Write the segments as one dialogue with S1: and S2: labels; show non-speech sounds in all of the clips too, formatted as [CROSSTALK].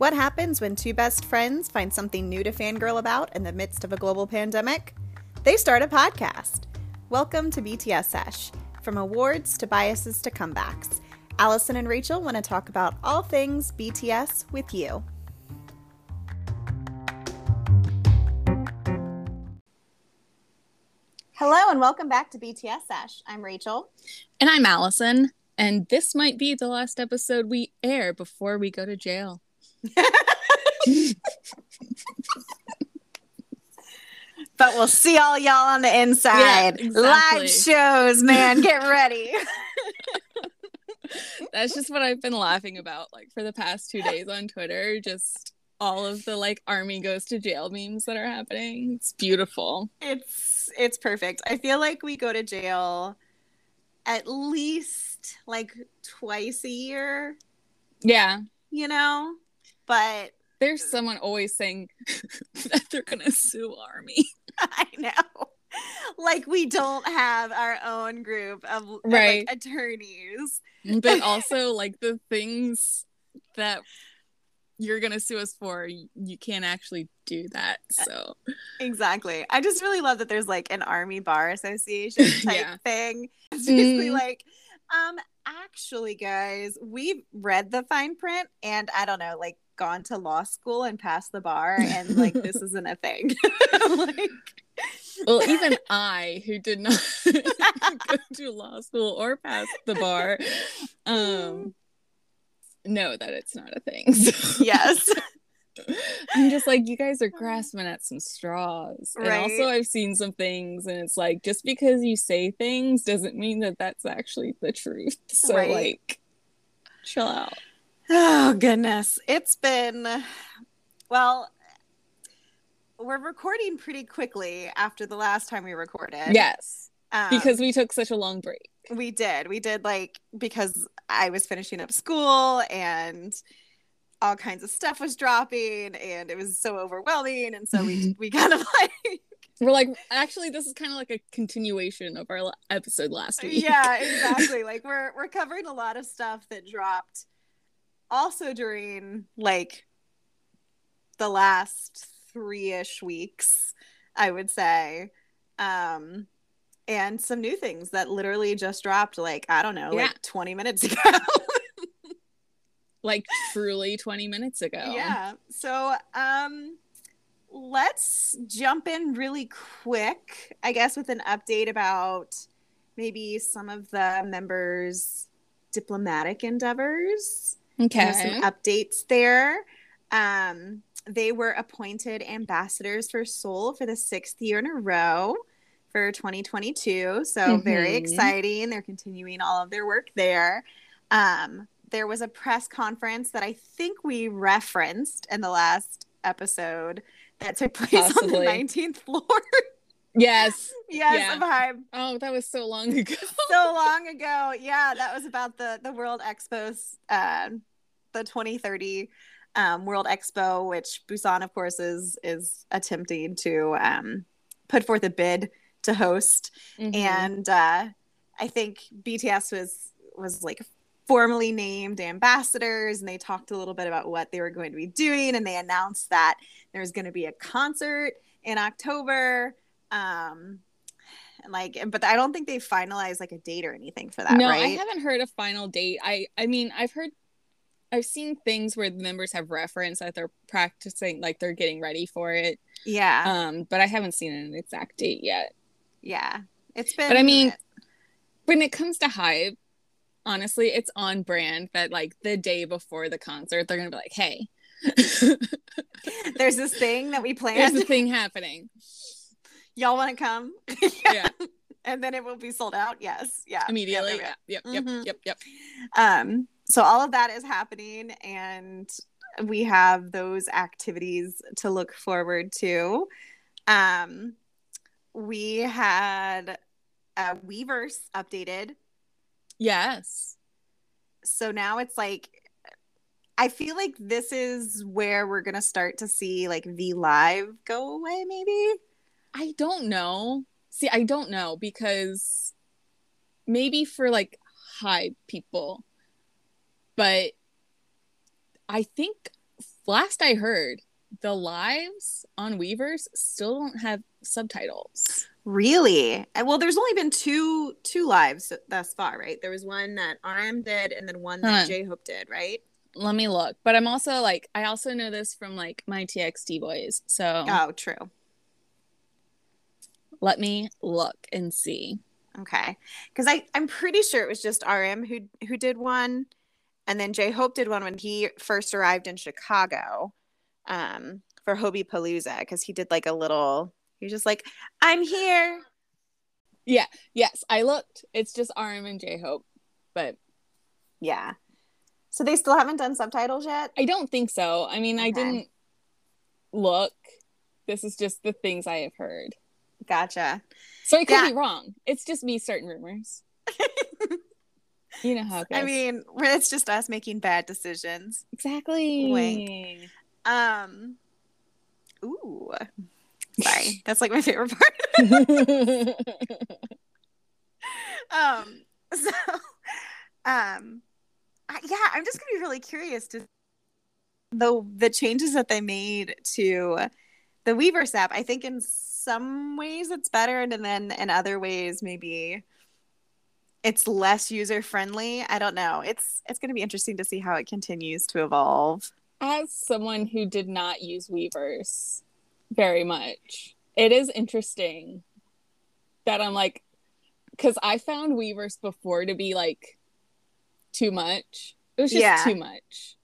S1: What happens when two best friends find something new to fangirl about in the midst of a global pandemic? They start a podcast. Welcome to BTS Sesh. From awards to biases to comebacks, Allison and Rachel want to talk about all things BTS with you. Hello and welcome back to BTS Sesh. I'm Rachel.
S2: And I'm Allison. And this might be the last episode we air before we go to jail.
S1: But we'll see all y'all on the inside. Yeah, exactly. Live shows, man. [LAUGHS] Get ready.
S2: That's just what I've been laughing about like for the past two days on Twitter. Just all of the like army goes to jail memes that are happening. It's beautiful.
S1: It's it's perfect. I feel like we go to jail at least like twice a year.
S2: Yeah.
S1: You know? But
S2: there's someone always saying [LAUGHS] that they're gonna sue army. [LAUGHS]
S1: I know. Like we don't have our own group of, right. like, attorneys.
S2: But [LAUGHS] also like the things that you're gonna sue us for you can't actually do that so
S1: exactly i just really love that there's like an army bar association type yeah. thing it's basically mm. like um actually guys we've read the fine print and i don't know like gone to law school and passed the bar and like this [LAUGHS] isn't a thing [LAUGHS] like
S2: well even i who did not [LAUGHS] go to law school or pass the bar um know that it's not a thing.
S1: So. Yes.
S2: I'm just like, you guys are grasping at some straws. Right. And also, I've seen some things, and it's like, just because you say things doesn't mean that that's actually the truth. So, right. like, chill out.
S1: Oh, goodness. It's been, well, we're recording pretty quickly after the last time we recorded.
S2: Yes. Um, because we took such a long break.
S1: We did. We did like because I was finishing up school and all kinds of stuff was dropping and it was so overwhelming and so we [LAUGHS] we kind of like
S2: we're like actually this is kind of like a continuation of our episode last week.
S1: Yeah, [LAUGHS] exactly. like we're we're covering a lot of stuff that dropped also during like the last 3ish weeks, I would say. Um and some new things that literally just dropped like i don't know yeah. like 20 minutes [LAUGHS] ago
S2: like truly 20 minutes ago
S1: yeah so um let's jump in really quick i guess with an update about maybe some of the members diplomatic endeavors
S2: okay
S1: some updates there um they were appointed ambassadors for seoul for the sixth year in a row for 2022. So mm-hmm. very exciting. They're continuing all of their work there. Um, there was a press conference that I think we referenced in the last episode that took place Possibly. on the 19th floor. [LAUGHS]
S2: Yes.
S1: yes, yeah.
S2: Oh, that was so long ago.
S1: so long ago. Yeah, that was about the the World Expos, uh, the 2030 um, World Expo, which Busan, of course, is is attempting to um, put forth a bid to host, mm-hmm. and uh, I think BTS was was like formally named ambassadors, and they talked a little bit about what they were going to be doing, and they announced that there's going to be a concert in October. Um, like but i don't think they finalized like a date or anything for that no right? i
S2: haven't heard a final date i i mean i've heard i've seen things where the members have referenced that they're practicing like they're getting ready for it
S1: yeah
S2: um but i haven't seen an exact date yet
S1: yeah. It's been
S2: But I mean when it comes to hype, honestly, it's on brand that like the day before the concert, they're gonna be like, hey. [LAUGHS]
S1: There's this thing that we planned.
S2: There's a thing happening.
S1: Y'all wanna come? [LAUGHS] yeah. And then it will be sold out. Yes. Yeah.
S2: Immediately. Yep. Yep. Yep. Mm-hmm. Yep. Yep.
S1: Um, so all of that is happening and we have those activities to look forward to. Um, we had a Weverse updated.
S2: Yes.
S1: So now it's like I feel like this is where we're gonna start to see like V Live go away, maybe.
S2: I don't know. See, I don't know because maybe for like high people, but I think last I heard, the lives on Weverse still don't have subtitles.
S1: Really? Uh, well, there's only been two two lives thus far, right? There was one that RM did, and then one that huh. J Hope did, right?
S2: Let me look. But I'm also like, I also know this from like my TXT boys. So
S1: oh, true.
S2: Let me look and see.
S1: Okay, because I I'm pretty sure it was just RM who who did one, and then J Hope did one when he first arrived in Chicago, um, for Hobipalooza because he did like a little he was just like, I'm here.
S2: Yeah. Yes. I looked. It's just RM and J Hope. But
S1: yeah. So they still haven't done subtitles yet?
S2: I don't think so. I mean, okay. I didn't look. This is just the things I have heard.
S1: Gotcha.
S2: So I could yeah. be wrong. It's just me certain rumors. [LAUGHS] you know how it.
S1: I mean, it's just us making bad decisions.
S2: Exactly.
S1: Wink. Um. Ooh. Sorry, [LAUGHS] that's like my favorite part. [LAUGHS] um, so, um, I, yeah, I'm just gonna be really curious to the the changes that they made to the Weverse app. I think in some ways it's better, and then in other ways maybe it's less user friendly. I don't know. It's it's going to be interesting to see how it continues to evolve.
S2: As someone who did not use Weverse very much. It is interesting that I'm like, because I found Weverse before to be like too much. It was just yeah. too much.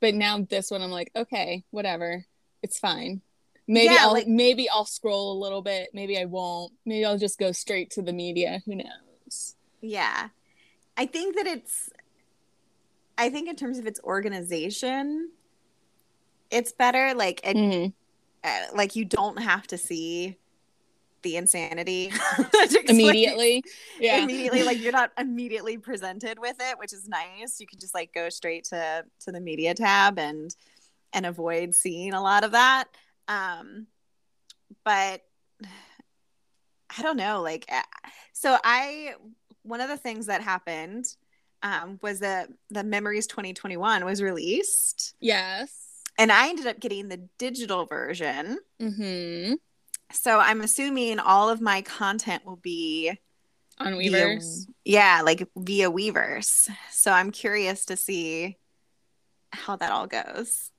S2: But now this one, I'm like, okay, whatever, it's fine. Maybe yeah, I'll like, maybe I'll scroll a little bit. Maybe I won't. Maybe I'll just go straight to the media. Who knows?
S1: Yeah, I think that it's. I think in terms of its organization, it's better. Like it, mm-hmm uh, like you don't have to see the insanity [LAUGHS] [LAUGHS]
S2: immediately yeah
S1: immediately like you're not [LAUGHS] immediately presented with it which is nice you can just like go straight to to the media tab and and avoid seeing a lot of that um but i don't know like uh, so i one of the things that happened um was that the memories 2021 was released
S2: yes
S1: and I ended up getting the digital version.
S2: Mm-hmm.
S1: So I'm assuming all of my content will be
S2: on Weverse.
S1: Via, yeah, like via Weverse. So I'm curious to see how that all goes.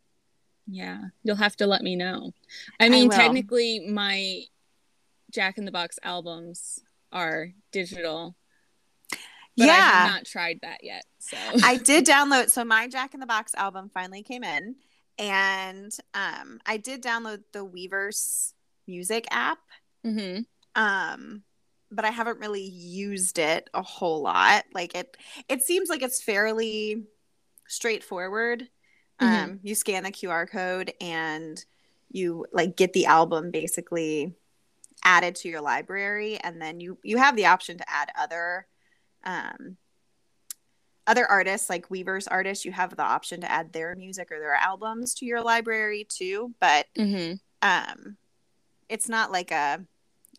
S2: Yeah, you'll have to let me know. I mean, I technically, my Jack in the Box albums are digital. But yeah. I have not tried that yet. So
S1: I [LAUGHS] did download. So my Jack in the Box album finally came in, and um, I did download the Weverse music app.
S2: Mm-hmm.
S1: Um, but I haven't really used it a whole lot. Like it, it seems like it's fairly straightforward. Mm-hmm. Um, you scan the QR code and you like get the album basically added to your library, and then you you have the option to add other um, other artists like Weverse artists, you have the option to add their music or their albums to your library too. But
S2: mm-hmm.
S1: um, it's not like a,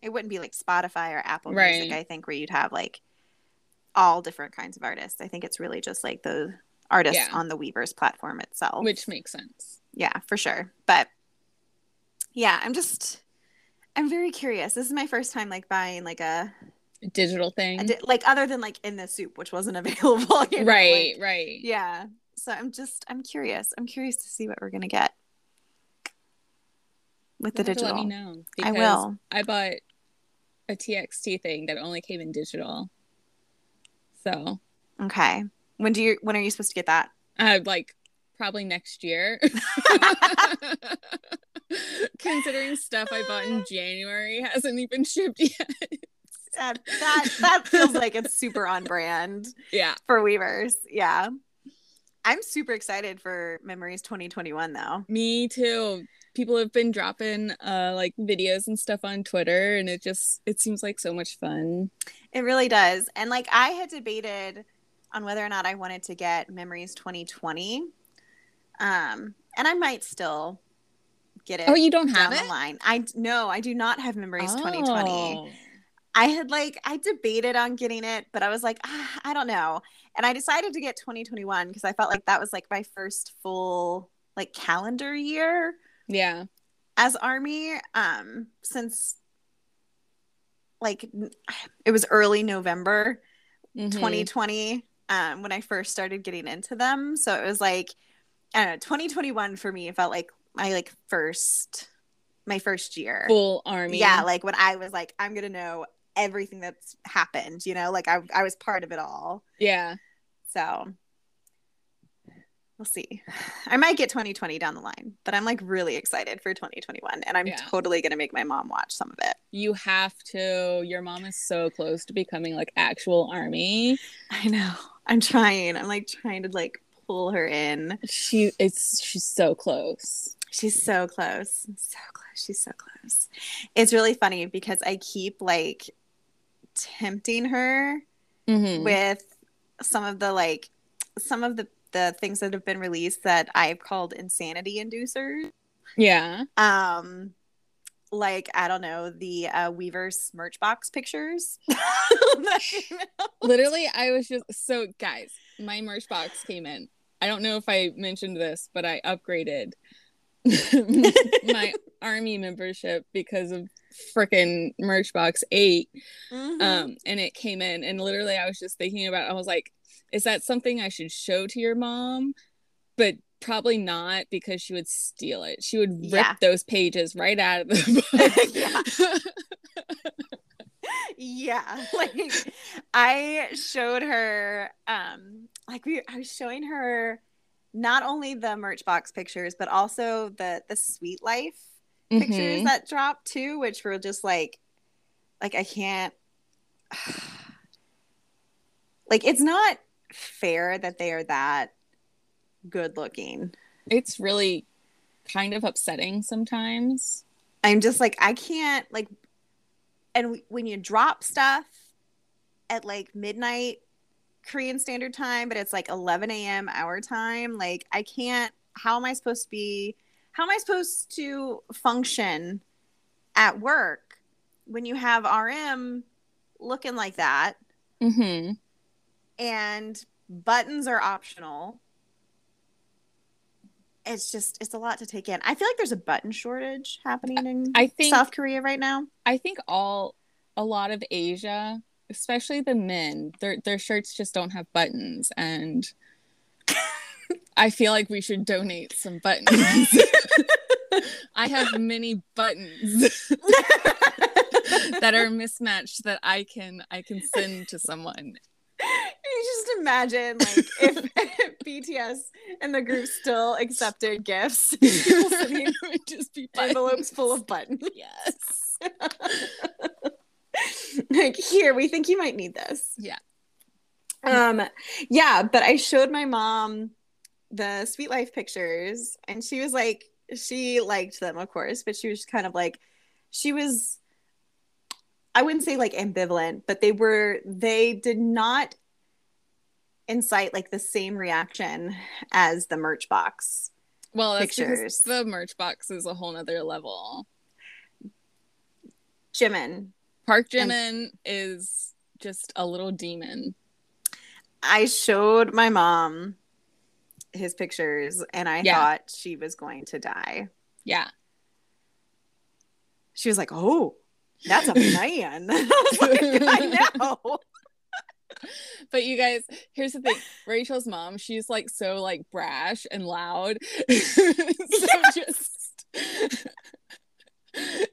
S1: it wouldn't be like Spotify or Apple right. Music. I think where you'd have like all different kinds of artists. I think it's really just like the artists yeah. on the Weverse platform itself,
S2: which makes sense.
S1: Yeah, for sure. But yeah, I'm just, I'm very curious. This is my first time like buying like a
S2: digital thing
S1: di- like other than like in the SOOP which wasn't [LAUGHS] available
S2: you know? right like, right
S1: yeah so i'm just i'm curious i'm curious to see what we're gonna get with the digital
S2: let me know
S1: i will
S2: i bought a txt thing that only came in digital so
S1: okay when do you when are you supposed to get that
S2: uh like probably next year [LAUGHS] considering stuff i bought in january hasn't even shipped yet
S1: that that that feels like it's super on brand.
S2: Yeah.
S1: For Weverse. Yeah. I'm super excited for Memories 2021 though.
S2: Me too. People have been dropping uh like videos and stuff on Twitter and it just it seems like so much fun.
S1: It really does. And like I had debated on whether or not I wanted to get Memories 2020. Um and I might still get it.
S2: Oh, you don't have it?
S1: The line. I no, I do not have Memories oh. 2020. I had like I debated on getting it, but I was like, ah, I don't know. And I decided to get 2021 because I felt like that was like my first full like calendar year.
S2: Yeah.
S1: As army um since like it was early November mm-hmm. 2020 um when I first started getting into them. So it was like I don't know, 2021 for me felt like my like first my first year.
S2: Full army.
S1: Yeah, like when I was like I'm going to know everything that's happened, you know, like I I was part of it all.
S2: Yeah.
S1: So we'll see. [SIGHS] I might get 2020 down the line, but I'm like really excited for 2021 and I'm yeah. totally going to make my mom watch some of it.
S2: You have to. Your mom is so close to becoming like actual army.
S1: I know. I'm trying. I'm like trying to like pull her in.
S2: She it's she's so close.
S1: She's so close. So close. She's so close. It's really funny because I keep like tempting her mm-hmm. with some of the like some of the the things that have been released that I've called insanity inducers.
S2: Yeah.
S1: Um like I don't know the uh, Weverse merch box pictures. [LAUGHS] [LAUGHS] [LAUGHS]
S2: Literally, I was just so guys. My merch box came in. I don't know if I mentioned this, but I upgraded my army membership because of freaking merch box 8 mm-hmm. um and it came in and literally i was just thinking about it. i was like is that something i should show to your mom but probably not because she would steal it she would rip yeah. those pages right out of the [LAUGHS]
S1: book yeah [LAUGHS] like i showed her um like we i was showing her not only the merch box pictures but also the the sweet life mm-hmm. pictures that dropped too, which were just like, like I can't, [SIGHS] like it's not fair that they are that good looking.
S2: It's really kind of upsetting sometimes.
S1: I'm just like I can't like, and when you drop stuff at like midnight Korean Standard Time, but it's like 11 a.m. our time. Like, I can't. How am I supposed to be how am I supposed to function at work when you have RM looking like that?
S2: Mm-hmm.
S1: And buttons are optional. It's just it's a lot to take in. I feel like there's a button shortage happening in I think, South Korea right now.
S2: I think all a lot of Asia, especially the men, their their shirts just don't have buttons and [LAUGHS] I feel like we should donate some buttons. [LAUGHS] I have many buttons [LAUGHS] that are mismatched that I can I can send to someone.
S1: Just imagine like if, [LAUGHS] [LAUGHS] if BTS and the group still accepted gifts, [LAUGHS] people sending just be envelopes full of buttons.
S2: Yes.
S1: like here, we think you might need this.
S2: Yeah.
S1: Um yeah, but I showed my mom the Sweet Life pictures, and she was like, she liked them, of course, but she was kind of like, she was, I wouldn't say like ambivalent, but they were, they did not incite like the same reaction as the merch box.
S2: Well, pictures. the merch box is a whole nother level.
S1: Jimin.
S2: Park Jimin and- is just a little demon.
S1: I showed my mom his pictures and I yeah. thought she was going to die.
S2: Yeah.
S1: She was like, "Oh, that's a [LAUGHS] man." [LAUGHS] I, like, I
S2: know. [LAUGHS] [LAUGHS] but you guys, here's the thing. Rachel's mom, she's like so like brash and loud. [LAUGHS] so yes. just [LAUGHS]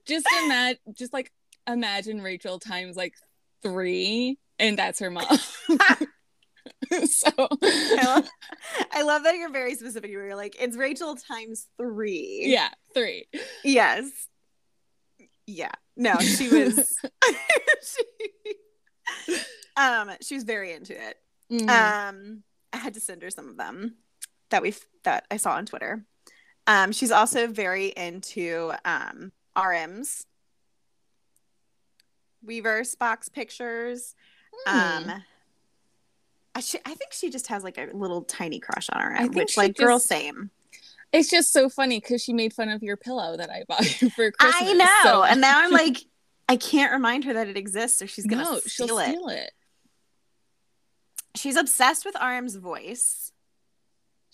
S2: just imagine just like imagine Rachel times like 3 and that's her mom. so
S1: I love, I love that you're very specific. You're like, it's Rachel times three.
S2: Yeah, three.
S1: Yes. Yeah. No, she was she, um she was very into it. Mm-hmm. Um I had to send her some of them that we that I saw on Twitter. Um she's also very into um RMs. Weverse box pictures. Mm. Um I, sh- I think she just has like a little tiny crush on her, which like just, girl same.
S2: It's just so funny because she made fun of your pillow that I bought you [LAUGHS] for Christmas.
S1: I know, so. and now I'm [LAUGHS] like, I can't remind her that it exists, or she's gonna no, steal,
S2: she'll
S1: it.
S2: steal it.
S1: She's obsessed with RM's voice.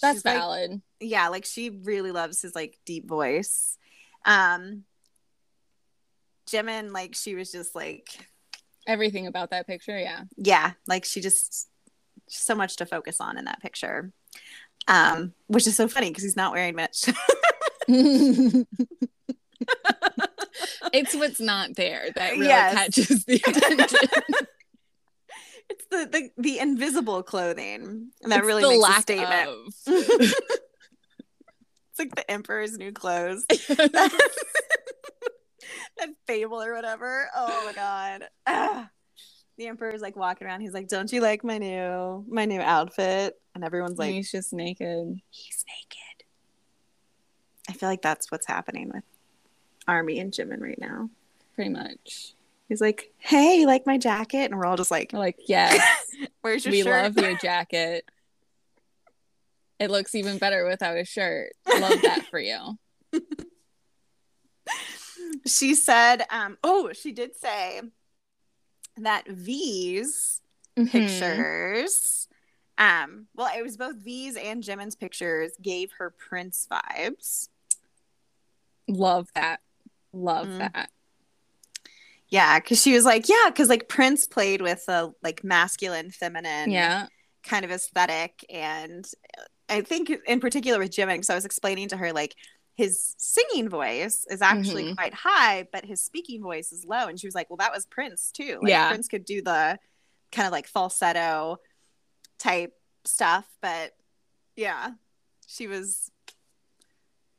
S2: That's valid.
S1: Like, yeah, like she really loves his like deep voice. Um Jimin, like she was just like
S2: everything about that picture, yeah.
S1: Yeah, like she just so much to focus on in that picture. Um, which is so funny because he's not wearing much. [LAUGHS] [LAUGHS]
S2: it's what's not there that really yes. catches the [LAUGHS] attention.
S1: The, the the invisible clothing and that it's really makes a statement. [LAUGHS] it's like the emperor's new clothes. [LAUGHS] [LAUGHS] that fable or whatever. Oh my god. Ah. The emperor's like walking around. He's like, "Don't you like my new my new outfit?" And everyone's like,
S2: "He's just naked."
S1: He's naked. I feel like that's what's happening with Army and Jimin right now.
S2: Pretty much.
S1: He's like, "Hey, you like my jacket?" And we're all just like,
S2: we're "Like, yes, [LAUGHS] where's your we shirt? love your jacket. It looks even better without a shirt. Love that for you." [LAUGHS]
S1: she said, um, "Oh, she did say that V's mm-hmm. pictures." Um, well, it was both V's and Jimin's pictures gave her Prince vibes.
S2: Love that. Love mm. that.
S1: Yeah, because she was like, yeah, because like Prince played with a like masculine, feminine,
S2: yeah,
S1: kind of aesthetic, and I think in particular with Jimin, because I was explaining to her like his singing voice is actually mm-hmm. quite high, but his speaking voice is low, and she was like, well, that was Prince too. Like,
S2: yeah,
S1: Prince could do the kind of like falsetto type stuff, but yeah, she was.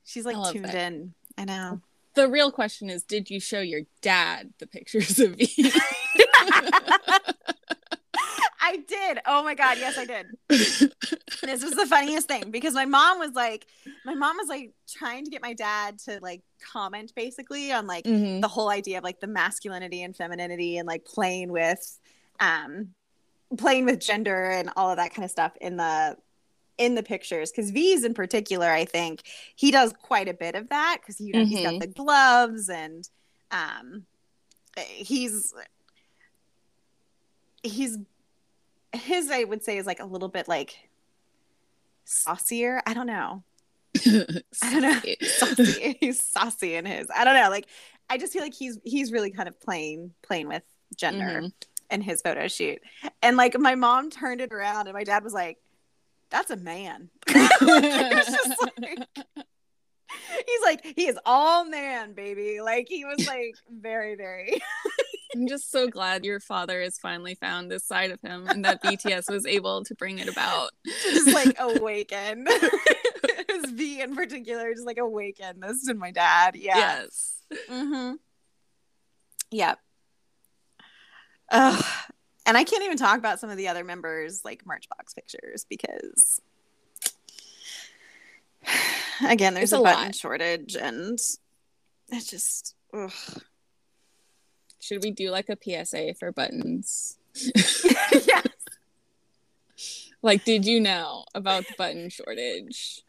S1: She's like tuned that. in. I know
S2: the real question is did you show your dad the pictures of you? [LAUGHS]
S1: I did. Oh my god. Yes i did. This was the funniest thing because my mom was like my mom was like trying to get my dad to like comment basically on like mm-hmm. the whole idea of like the masculinity and femininity and like playing with um playing with gender and all of that kind of stuff in the in the pictures because V's in particular, I think he does quite a bit of that because you know mm-hmm. he's got mm-hmm. the gloves and um he's he's his I would say is like a little bit like saucier. I don't know. [LAUGHS] I don't know. [LAUGHS] saucy. He's saucy in his. I don't know. Like I just feel like he's he's really kind of playing playing with gender mm-hmm. in his photo shoot. And like my mom turned it around and my dad was like, that's a man. [LAUGHS] like, he's like, he is all man, baby. Like he was like very, very. [LAUGHS]
S2: I'm just so glad your father has finally found this side of him and that BTS was able to bring it about.
S1: just like [LAUGHS] awaken. His V in particular, just like awaken this in my dad. Yeah.
S2: Yes.
S1: Mm-hmm. Yep. Ugh, and I can't even talk about some of the other members like Merchbox pictures because [SIGHS] again, there's a, a, button shortage and it's just ugh.
S2: Should we do like a PSA for buttons? [LAUGHS] [LAUGHS] yes. Like, did you know about the button shortage?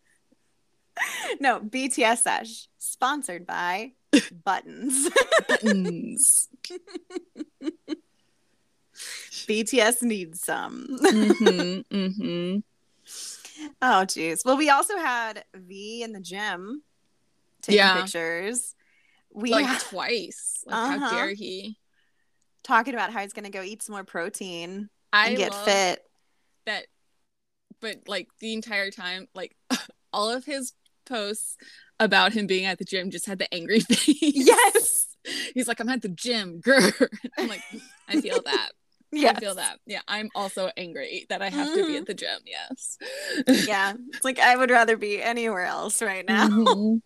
S1: No, BTS Sesh, sponsored by [LAUGHS] Buttons. buttons. BTS needs some. mm-hmm, mm-hmm. Oh, geez. Well, we also had V in the gym taking yeah. pictures.
S2: We like twice. Like, uh-huh. how dare he?
S1: Talking about how he's going to go eat some more protein I and get fit.
S2: That, but like the entire time, like [LAUGHS] all of his posts about him being at the gym just had the angry [LAUGHS] face.
S1: Yes.
S2: He's like, I'm at the gym, girl. [LAUGHS] I'm like, I feel that. Yeah, I feel that. Yeah, I'm also angry that I have mm-hmm. to be at mm-hmm. the gym. Yes.
S1: yeah, it's like I would rather be anywhere else right now. Mm-hmm.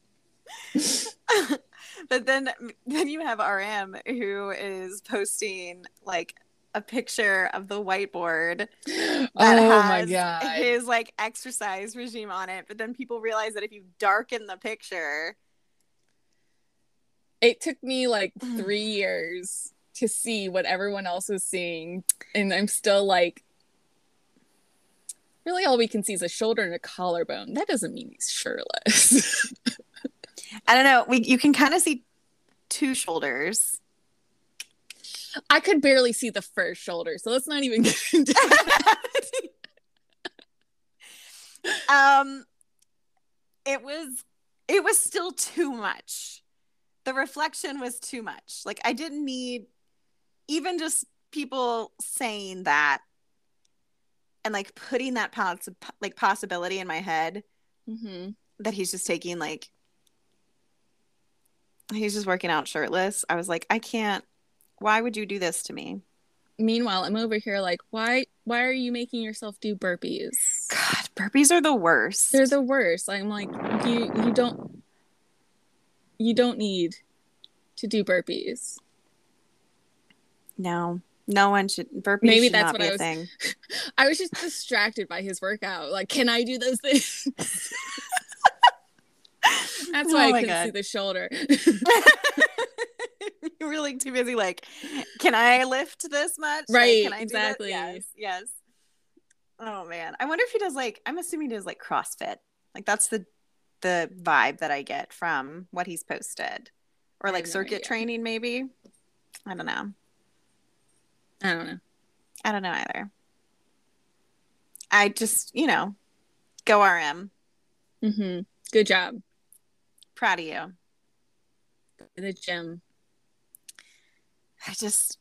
S1: [LAUGHS] [LAUGHS] but then, then you have RM who is posting like a picture of the whiteboard that oh has his like exercise regime on it. But then people realize that if you darken the picture,
S2: it took me like three years to see what everyone else is seeing. And I'm still like, really all we can see is a shoulder and a collarbone. That doesn't mean he's shirtless. [LAUGHS]
S1: I don't know. We you can kind of see two shoulders.
S2: I could barely see the first shoulder, so let's not even [LAUGHS] get into [LAUGHS]
S1: um it was it was still too much. The reflection was too much. Like I didn't need even just people saying that and like putting that poss- like possibility in my head
S2: mm-hmm.
S1: that he's just taking like he's just working out shirtless. I was like, I can't. Why would you do this to me?
S2: Meanwhile, I'm over here like, why? Why are you making yourself do burpees?
S1: God, burpees are the worst.
S2: They're the worst. I'm like, you you don't you don't need to do burpees.
S1: No, no one should. Burpees
S2: Maybe
S1: should
S2: that's what I was-
S1: thing. [LAUGHS]
S2: I was just distracted by his workout. Like, can I do those things? [LAUGHS] That's why
S1: Oh
S2: I couldn't
S1: God.
S2: see the shoulder. [LAUGHS]
S1: you were like too busy. Like, can I lift this much? Like,
S2: Right,
S1: can I do
S2: exactly.
S1: Yes. Yes. Oh man, I wonder if he does like. I'm assuming he does like CrossFit. Like that's the the vibe that I get from what he's posted, or like
S2: no
S1: circuit
S2: idea.
S1: training maybe. I don't know.
S2: I don't know.
S1: I don't know either. I just, you know, go RM.
S2: hmm Good job.
S1: Proud of you.
S2: Go to The gym.
S1: I just,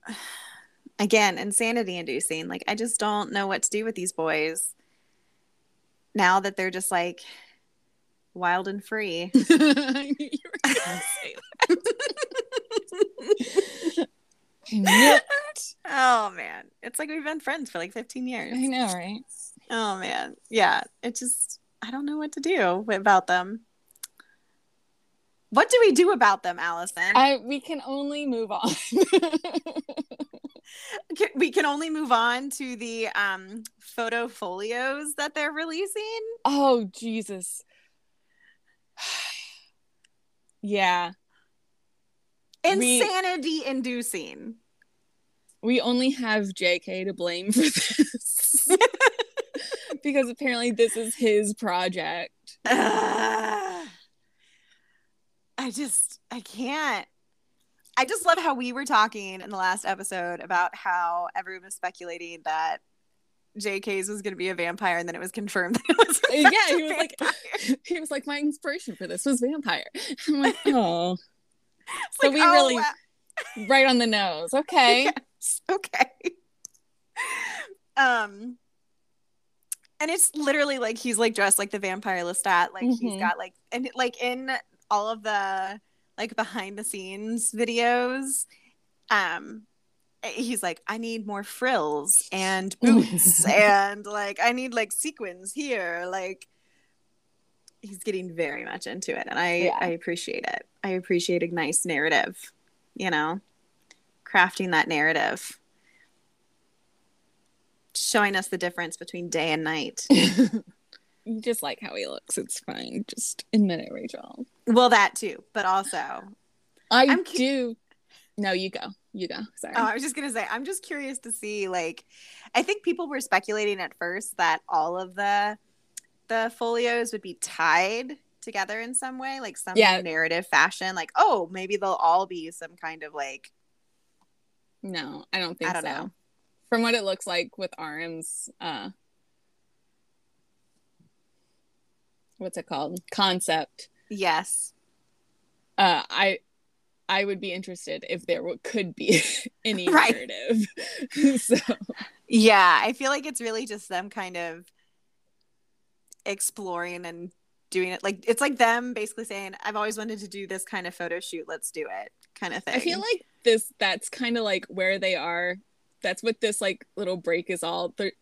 S1: [SIGHS] again, insanity inducing. Like, I just don't know what to do with these boys now that they're just like wild and free. [LAUGHS] [LAUGHS]
S2: I knew [LAUGHS] you were gonna say that. I knew it.
S1: oh, man. It's like we've been friends for like 15 years.
S2: I know, right?
S1: Oh, man. Yeah. It just, I don't know what to do about them. What do we do about them, Allison?
S2: I we can only move on. [LAUGHS]
S1: We can only move on to the um photo folios that they're releasing.
S2: oh Jesus. [SIGHS] yeah. [SIGHS] We-
S1: Insanity inducing.
S2: We only have JK to blame for this. [LAUGHS] [LAUGHS] because apparently this is his project. [SIGHS]
S1: I just I can't. I just love how we were talking in the last episode about how everyone was speculating that JK's was going to be a vampire, and then it was confirmed that it was. [LAUGHS]
S2: Yeah, he was like- He was like, my inspiration for this was vampire. I'm like, oh,
S1: It's
S2: so
S1: like,
S2: we
S1: oh,
S2: really-
S1: wow.
S2: right on the nose. Okay.
S1: Yes, [LAUGHS] okay. um, and it's literally like he's like dressed like the vampire Lestat. Like he's
S2: Mhm.
S1: got like and like in all of the like behind the scenes videos, um, he's like, I need more frills and [LAUGHS] boots and like I need like sequins here. Like he's getting very much into it, and I
S2: Yeah.
S1: I appreciate it. I appreciate a nice narrative, you know, crafting that narrative, showing us the difference between day and night. [LAUGHS]
S2: you just like how he looks. It's fine. Just admit it, Rachel.
S1: well, that too, but also,
S2: I
S1: I'm cu-
S2: do. No, you go. You go. Sorry.
S1: oh, I was just gonna say, I'm just curious to see. Like, I think people were speculating at first that all of the the folios would be tied together in some way, like some
S2: Yeah.
S1: narrative fashion. Like, oh, maybe they'll all be some kind of like
S2: no, I don't think
S1: I don't
S2: so.
S1: know.
S2: From what it looks like with RM's uh what's it called? Concept.
S1: yes,
S2: Uh I I would be interested if there could be [LAUGHS] any [LAUGHS]
S1: Right.
S2: narrative. [LAUGHS] so
S1: Yeah, I feel like it's really just them kind of exploring and doing it. Like it's like them basically saying, "I've always wanted to do this kind of photo shoot. Let's do it." Kind of thing.
S2: I feel like this that's kind of like where they are. That's what this like little break is all they're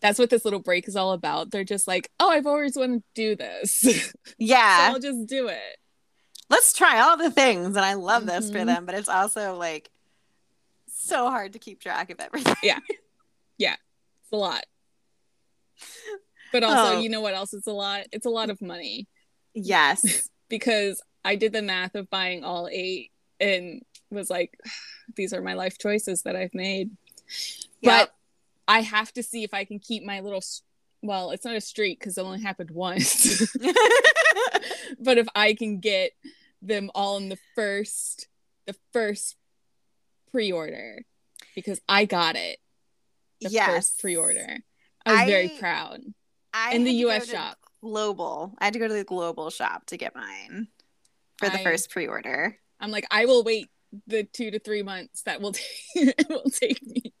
S2: that's what this little break is all about. They're just like, oh, I've always wanted to do this. [LAUGHS] so
S1: yeah,
S2: I'll just do it.
S1: let's try all the things, and I love this for
S2: Mhm.
S1: them. But it's also like so hard to keep track of everything. Yeah. Yeah.
S2: It's a lot. But also,
S1: Oh.
S2: you know what else? It's a lot. It's a lot of money
S1: yes, [LAUGHS]
S2: because I did the math of buying all eight and was like, [SIGHS] these are my life choices that I've made.
S1: Yep.
S2: But I have to see if I can keep my little. Well, it's not a streak because it only happened once. [LAUGHS] [LAUGHS] but if I can get them all in the first, the first pre-order, because I got it. The
S1: yes,
S2: first pre-order. I was very proud.
S1: I
S2: in the
S1: had to go
S2: US shop.
S1: Global. I had to go to the global shop to get mine for the
S2: I-
S1: first pre-order.
S2: I'm like, I will wait the two to three months that will [LAUGHS] take will take me.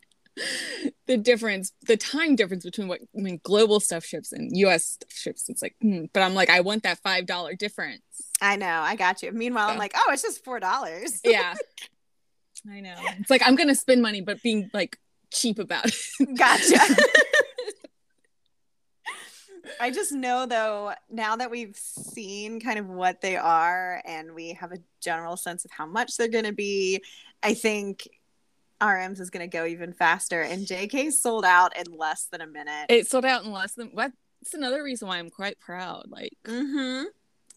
S2: The difference, the time difference between what I mean, global stuff ships and US stuff ships. It's like, hmm, but I'm like, I want that five dollar difference.
S1: I know. I got you. Meanwhile, I'm like, oh, it's just four dollars. [LAUGHS]
S2: Yeah, I know. It's like I'm gonna spend money, but being like cheap about it.
S1: Gotcha. [LAUGHS] I just know though, now that we've seen kind of what they are and we have a general sense of how much they're going to be, I think RMs is going to go even faster. And JK sold out in less than a minute.
S2: It sold out in less than what? It's another reason why I'm quite proud. Like
S1: mm-hmm.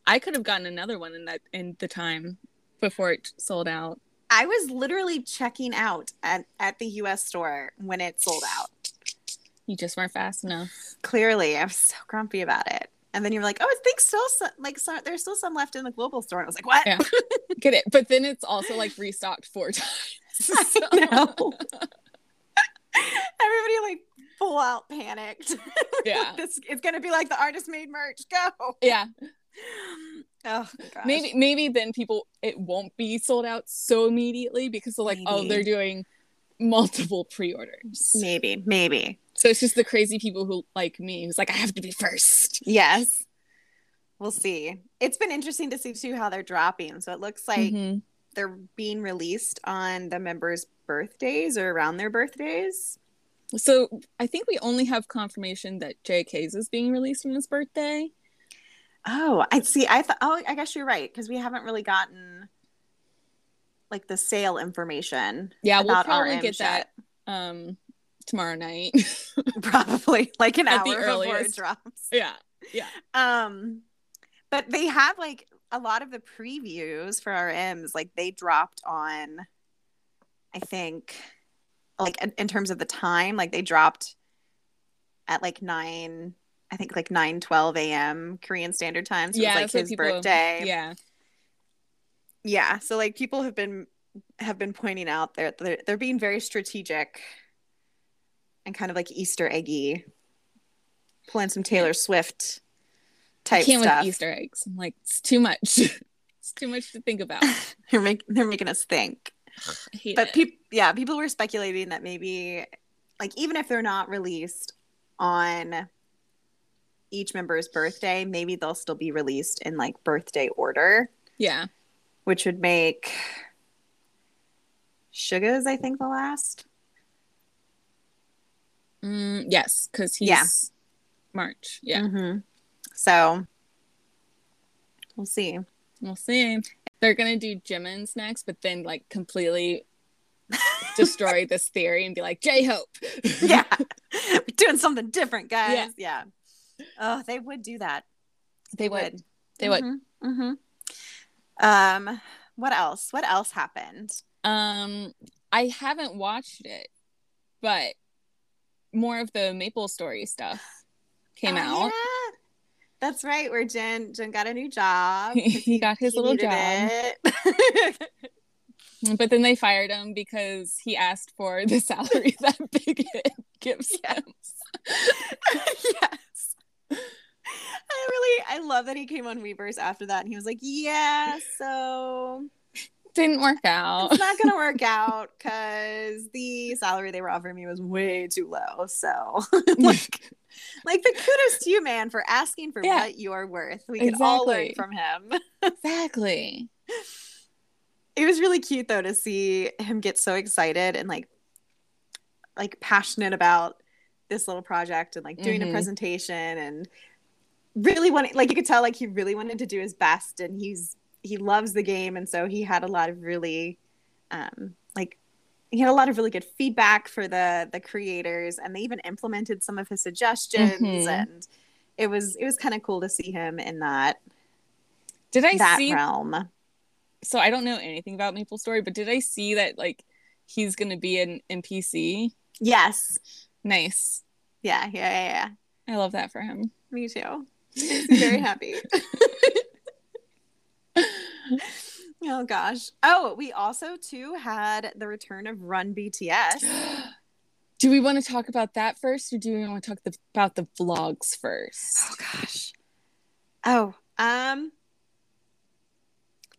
S2: I could have gotten another one in that in the time before it sold out.
S1: I was literally checking out at, at the US store when it sold out.
S2: You just weren't fast enough.
S1: Clearly, I was so grumpy about it. And then you were like, "Oh, I think still so, like so, there's still some left in the global store." And I was like, "What?"
S2: Yeah. Get it? But then it's also like restocked four [LAUGHS] times.
S1: Know. [LAUGHS] Everybody like full out panicked. [LAUGHS]
S2: Yeah.
S1: this it's gonna be like the artist made merch. Go.
S2: Yeah.
S1: Oh.
S2: Maybe maybe then people it won't be sold out so immediately because they're like, oh, they're doing multiple pre-orders.
S1: maybe, maybe.
S2: So it's just the crazy people who like me who's like, I have to be first.
S1: Yes. We'll see. It's been interesting to see too how they're dropping. So it looks like
S2: Mhm.
S1: they're being released on the members' birthdays or around their birthdays.
S2: So I think we only have confirmation that JK's is being released on his birthday.
S1: Oh, I see. I thought. Oh, I guess you're right because we haven't really gotten like the sale information.
S2: Yeah, we'll probably get
S1: yet.
S2: that um tomorrow night. [LAUGHS]
S1: probably like an
S2: At
S1: hour before it drops.
S2: yeah. Yeah.
S1: Um, but they have like a lot of the previews for RMs. Like they dropped on, I think, like in, terms of the time, like they dropped at like nine. I think like 9 12 a.m. Korean Standard Time. So
S2: yeah,
S1: it was like his
S2: people-
S1: birthday.
S2: Yeah.
S1: yeah so like people have been have been pointing out they're they're, they're being very strategic and kind of like easter eggy pulling some taylor swift
S2: I
S1: type
S2: can't
S1: stuff
S2: with Easter eggs. I'm like, it's too much. [LAUGHS] it's too much to think about. [LAUGHS]
S1: they're, make, they're making us think but people yeah people were speculating that maybe like even if they're not released on each member's birthday maybe they'll still be released in like birthday order
S2: yeah.
S1: which would make Suga's, I think, the last.
S2: Mm, yes, because he's
S1: Yeah.
S2: March. Yeah.
S1: Mm-hmm. So we'll see.
S2: We'll see. They're gonna do Jimin's next, but then like completely [LAUGHS] destroy this theory and be like J Hope. [LAUGHS]
S1: yeah, we're doing something different, guys. Yeah. Oh, they would do that.
S2: they would. They would.
S1: Mm-hmm. Um, what else? What else happened?
S2: Um, I haven't watched it, but more of the Maple Story stuff came
S1: Oh,
S2: out.
S1: yeah. That's right. Where Jin Jin got a new job. [LAUGHS]
S2: He- got his little job. But then they fired him because he asked for the salary [LAUGHS] that Big gives him. [LAUGHS]
S1: yes. I really I love that he came on Weverse after that and he was like, Yeah, so
S2: Didn't work out.
S1: it's not gonna work [LAUGHS] out because the salary they were offering me was way too low. So [LAUGHS] [LAUGHS] like like the kudos to you, man, for asking for
S2: Yeah.
S1: what you're worth. We can all learn from him.
S2: exactly.
S1: it was really cute though to see him get so excited and like like passionate about this little project and like doing
S2: Mhm.
S1: a presentation and really wanted like you could tell like he really wanted to do his best and he's he loves the game and so he had a lot of really um like he had a lot of really good feedback for the the creators and they even implemented some of his suggestions
S2: Mhm.
S1: and it was it was kind of cool to see him in that
S2: Did I
S1: that
S2: see?
S1: realm
S2: So I don't know anything about Maple Story, but did I see that like he's gonna be an NPC?
S1: yes
S2: Nice.
S1: yeah yeah yeah, yeah.
S2: I love that for him.
S1: Me too. [LAUGHS] Makes me very happy. [LAUGHS] oh gosh. Oh, we also too had the return of Run BTS. [GASPS]
S2: Do we want to talk about that first, or do we want to talk the, about the vlogs first?
S1: Oh gosh. Oh, um,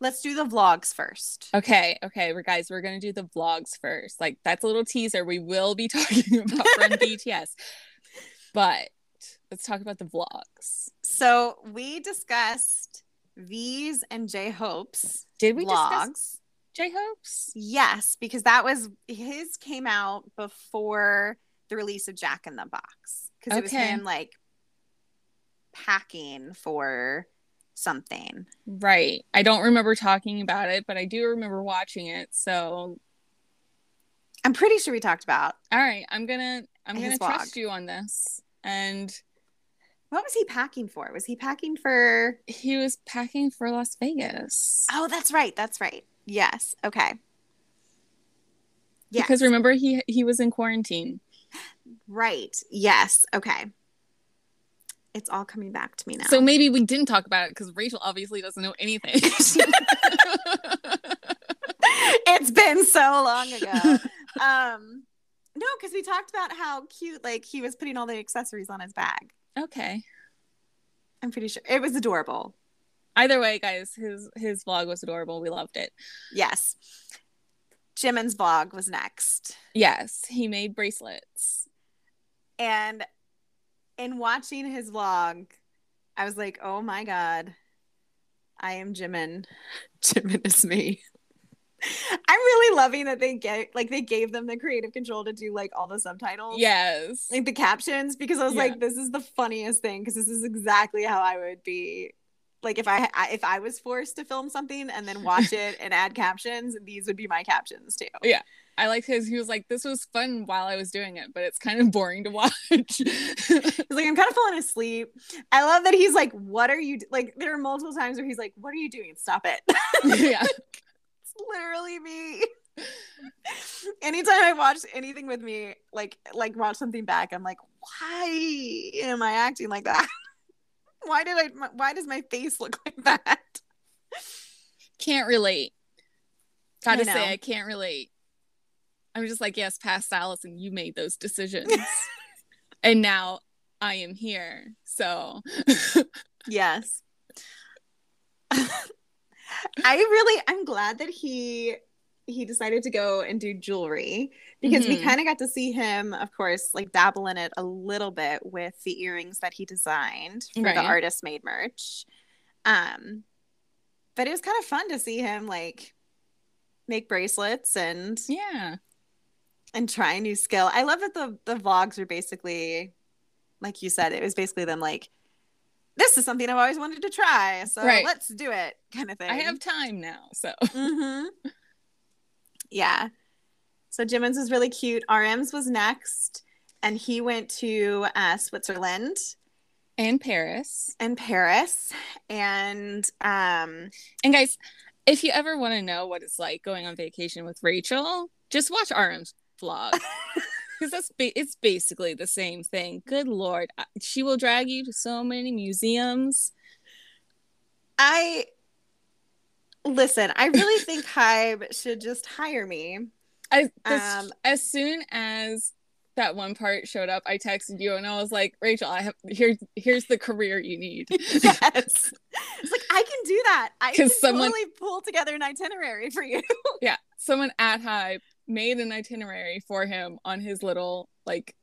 S1: let's do the vlogs first.
S2: Okay, okay, we're guys, we're gonna do the vlogs first. Like that's a little teaser. We will be [LAUGHS] talking about from [LAUGHS] BTS, but let's talk about the vlogs.
S1: So we discussed V's and J Hope's.
S2: Did we
S1: vlogs.
S2: discuss J Hope's?
S1: Yes, because that was his came out before the release of Jack in the Box because it was
S2: Okay.
S1: him like packing for something.
S2: Right. I don't remember talking about it, but I do remember watching it. So,
S1: I'm pretty sure we talked about
S2: all right, I'm gonna I'm gonna trust you on this. And
S1: what was he packing for? Was he packing for?
S2: he was packing for Las Vegas.
S1: Oh, that's right. That's right. Yes. Okay. Yes.
S2: Because remember he he was in quarantine.
S1: right. Yes. Okay. It's all coming back to me now.
S2: So maybe we didn't talk about it because Rachel obviously doesn't know anything. [LAUGHS]
S1: it's been so long ago. [LAUGHS] um, no, because we talked about how cute, like he was putting all the accessories on his bag.
S2: Okay.
S1: I'm pretty sure it was adorable.
S2: Either way, guys, his his vlog was adorable. We loved it.
S1: Yes. Jimin's vlog was next.
S2: Yes, he made bracelets.
S1: And in watching his vlog, I was like, oh my God, I am Jimin. [LAUGHS] Jimin is me. I'm really loving that they get like they gave them the creative control to do like all the subtitles.
S2: Yes.
S1: Like the captions because I was
S2: Yeah.
S1: like, this is the funniest thing because this is exactly how I would be. Like if I I- if I was forced to film something and then watch [LAUGHS] it and add captions, these would be my captions too. Yeah.
S2: I liked his. He was like, "This was fun while I was doing it, but it's kind of boring to watch." [LAUGHS]
S1: He's like, I'm kind of falling asleep. I love that he's like, what are you do-" like? There are multiple times where he's like, what are you doing? Stop it. [LAUGHS]
S2: yeah.
S1: Literally me. [LAUGHS] Anytime I watch anything with me, like like watch something back, I'm like, why am I acting like that? [LAUGHS] why did I? Why does my face look like that?
S2: Can't relate. Gotta
S1: I
S2: say, I can't relate. I'm just like, yes, past Allison, you made those decisions, [LAUGHS] and now I am here. So
S1: Yes. I really I'm glad that he he decided to go and do jewelry because we
S2: Mhm.
S1: kind of got to see him of course like dabble in it a little bit with the earrings that he designed for
S2: Right.
S1: the artist made merch. Um but it was kind of fun to see him like make bracelets and
S2: yeah,
S1: and try a new skill. I love that the the vlogs are basically like you said it was basically them like this is something I've always wanted to try, so
S2: Right.
S1: let's do it kind of thing.
S2: I have time now. So
S1: hmm Yeah. So Jimin's was really cute. RM's was next, and he went to uh, Switzerland
S2: and Paris.
S1: and Paris, and um,
S2: And guys, if you ever want to know what it's like going on vacation with Rachel, just watch RM's vlog. [LAUGHS] Because that's ba- it's basically the same thing. Good lord, she will drag you to so many museums.
S1: I listen. I really [LAUGHS] think Hybe should just hire me.
S2: I this,
S1: Um,
S2: as soon as that one part showed up, I texted you and I was like, Rachel, I have here's here's the career you need. [LAUGHS]
S1: yes. It's like I can do that. I [LAUGHS] can
S2: someone-
S1: totally pull together an itinerary for you.
S2: yeah, someone at Hybe made an itinerary for him on his little like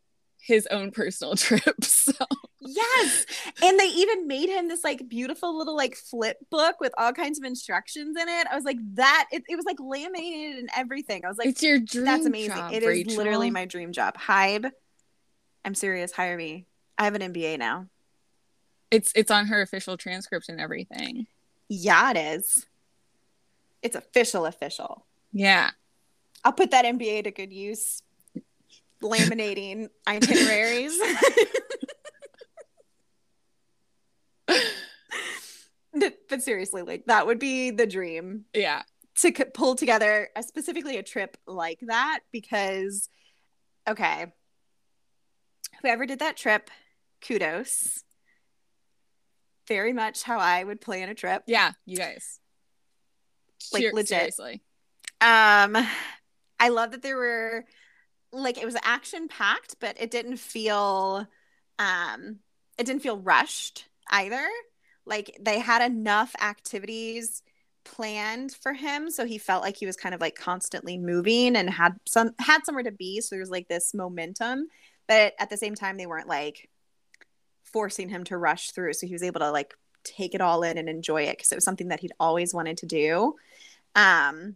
S2: his own personal [LAUGHS] trip. So
S1: yes. And they even made him this like beautiful little like flip book with all kinds of instructions in it. I was like, that it, it was like laminated and everything. I was like,
S2: it's your dream.
S1: that's amazing.
S2: job,
S1: it is
S2: Rachel.
S1: literally my dream job. Hybe. I'm serious. Hire me. I have an MBA now.
S2: It's it's on her official transcript and everything.
S1: Yeah, it is. It's official, official.
S2: Yeah.
S1: I'll put that MBA to good use. Laminating [LAUGHS] itineraries. [LAUGHS] but seriously, like that would be the dream
S2: Yeah.
S1: to c- pull together a, specifically a trip like that because, okay, whoever did that trip, kudos. Very much how I would plan a trip.
S2: Yeah, you guys.
S1: Like,
S2: Ser-
S1: legit.
S2: Seriously.
S1: Um, I love that there were like it was action packed, but it didn't feel um it didn't feel rushed either. Like they had enough activities planned for him so he felt like he was kind of like constantly moving and had some had somewhere to be. So there was like this momentum but at the same time they weren't like forcing him to rush through. So he was able to like take it all in and enjoy it because it was something that he'd always wanted to do. Um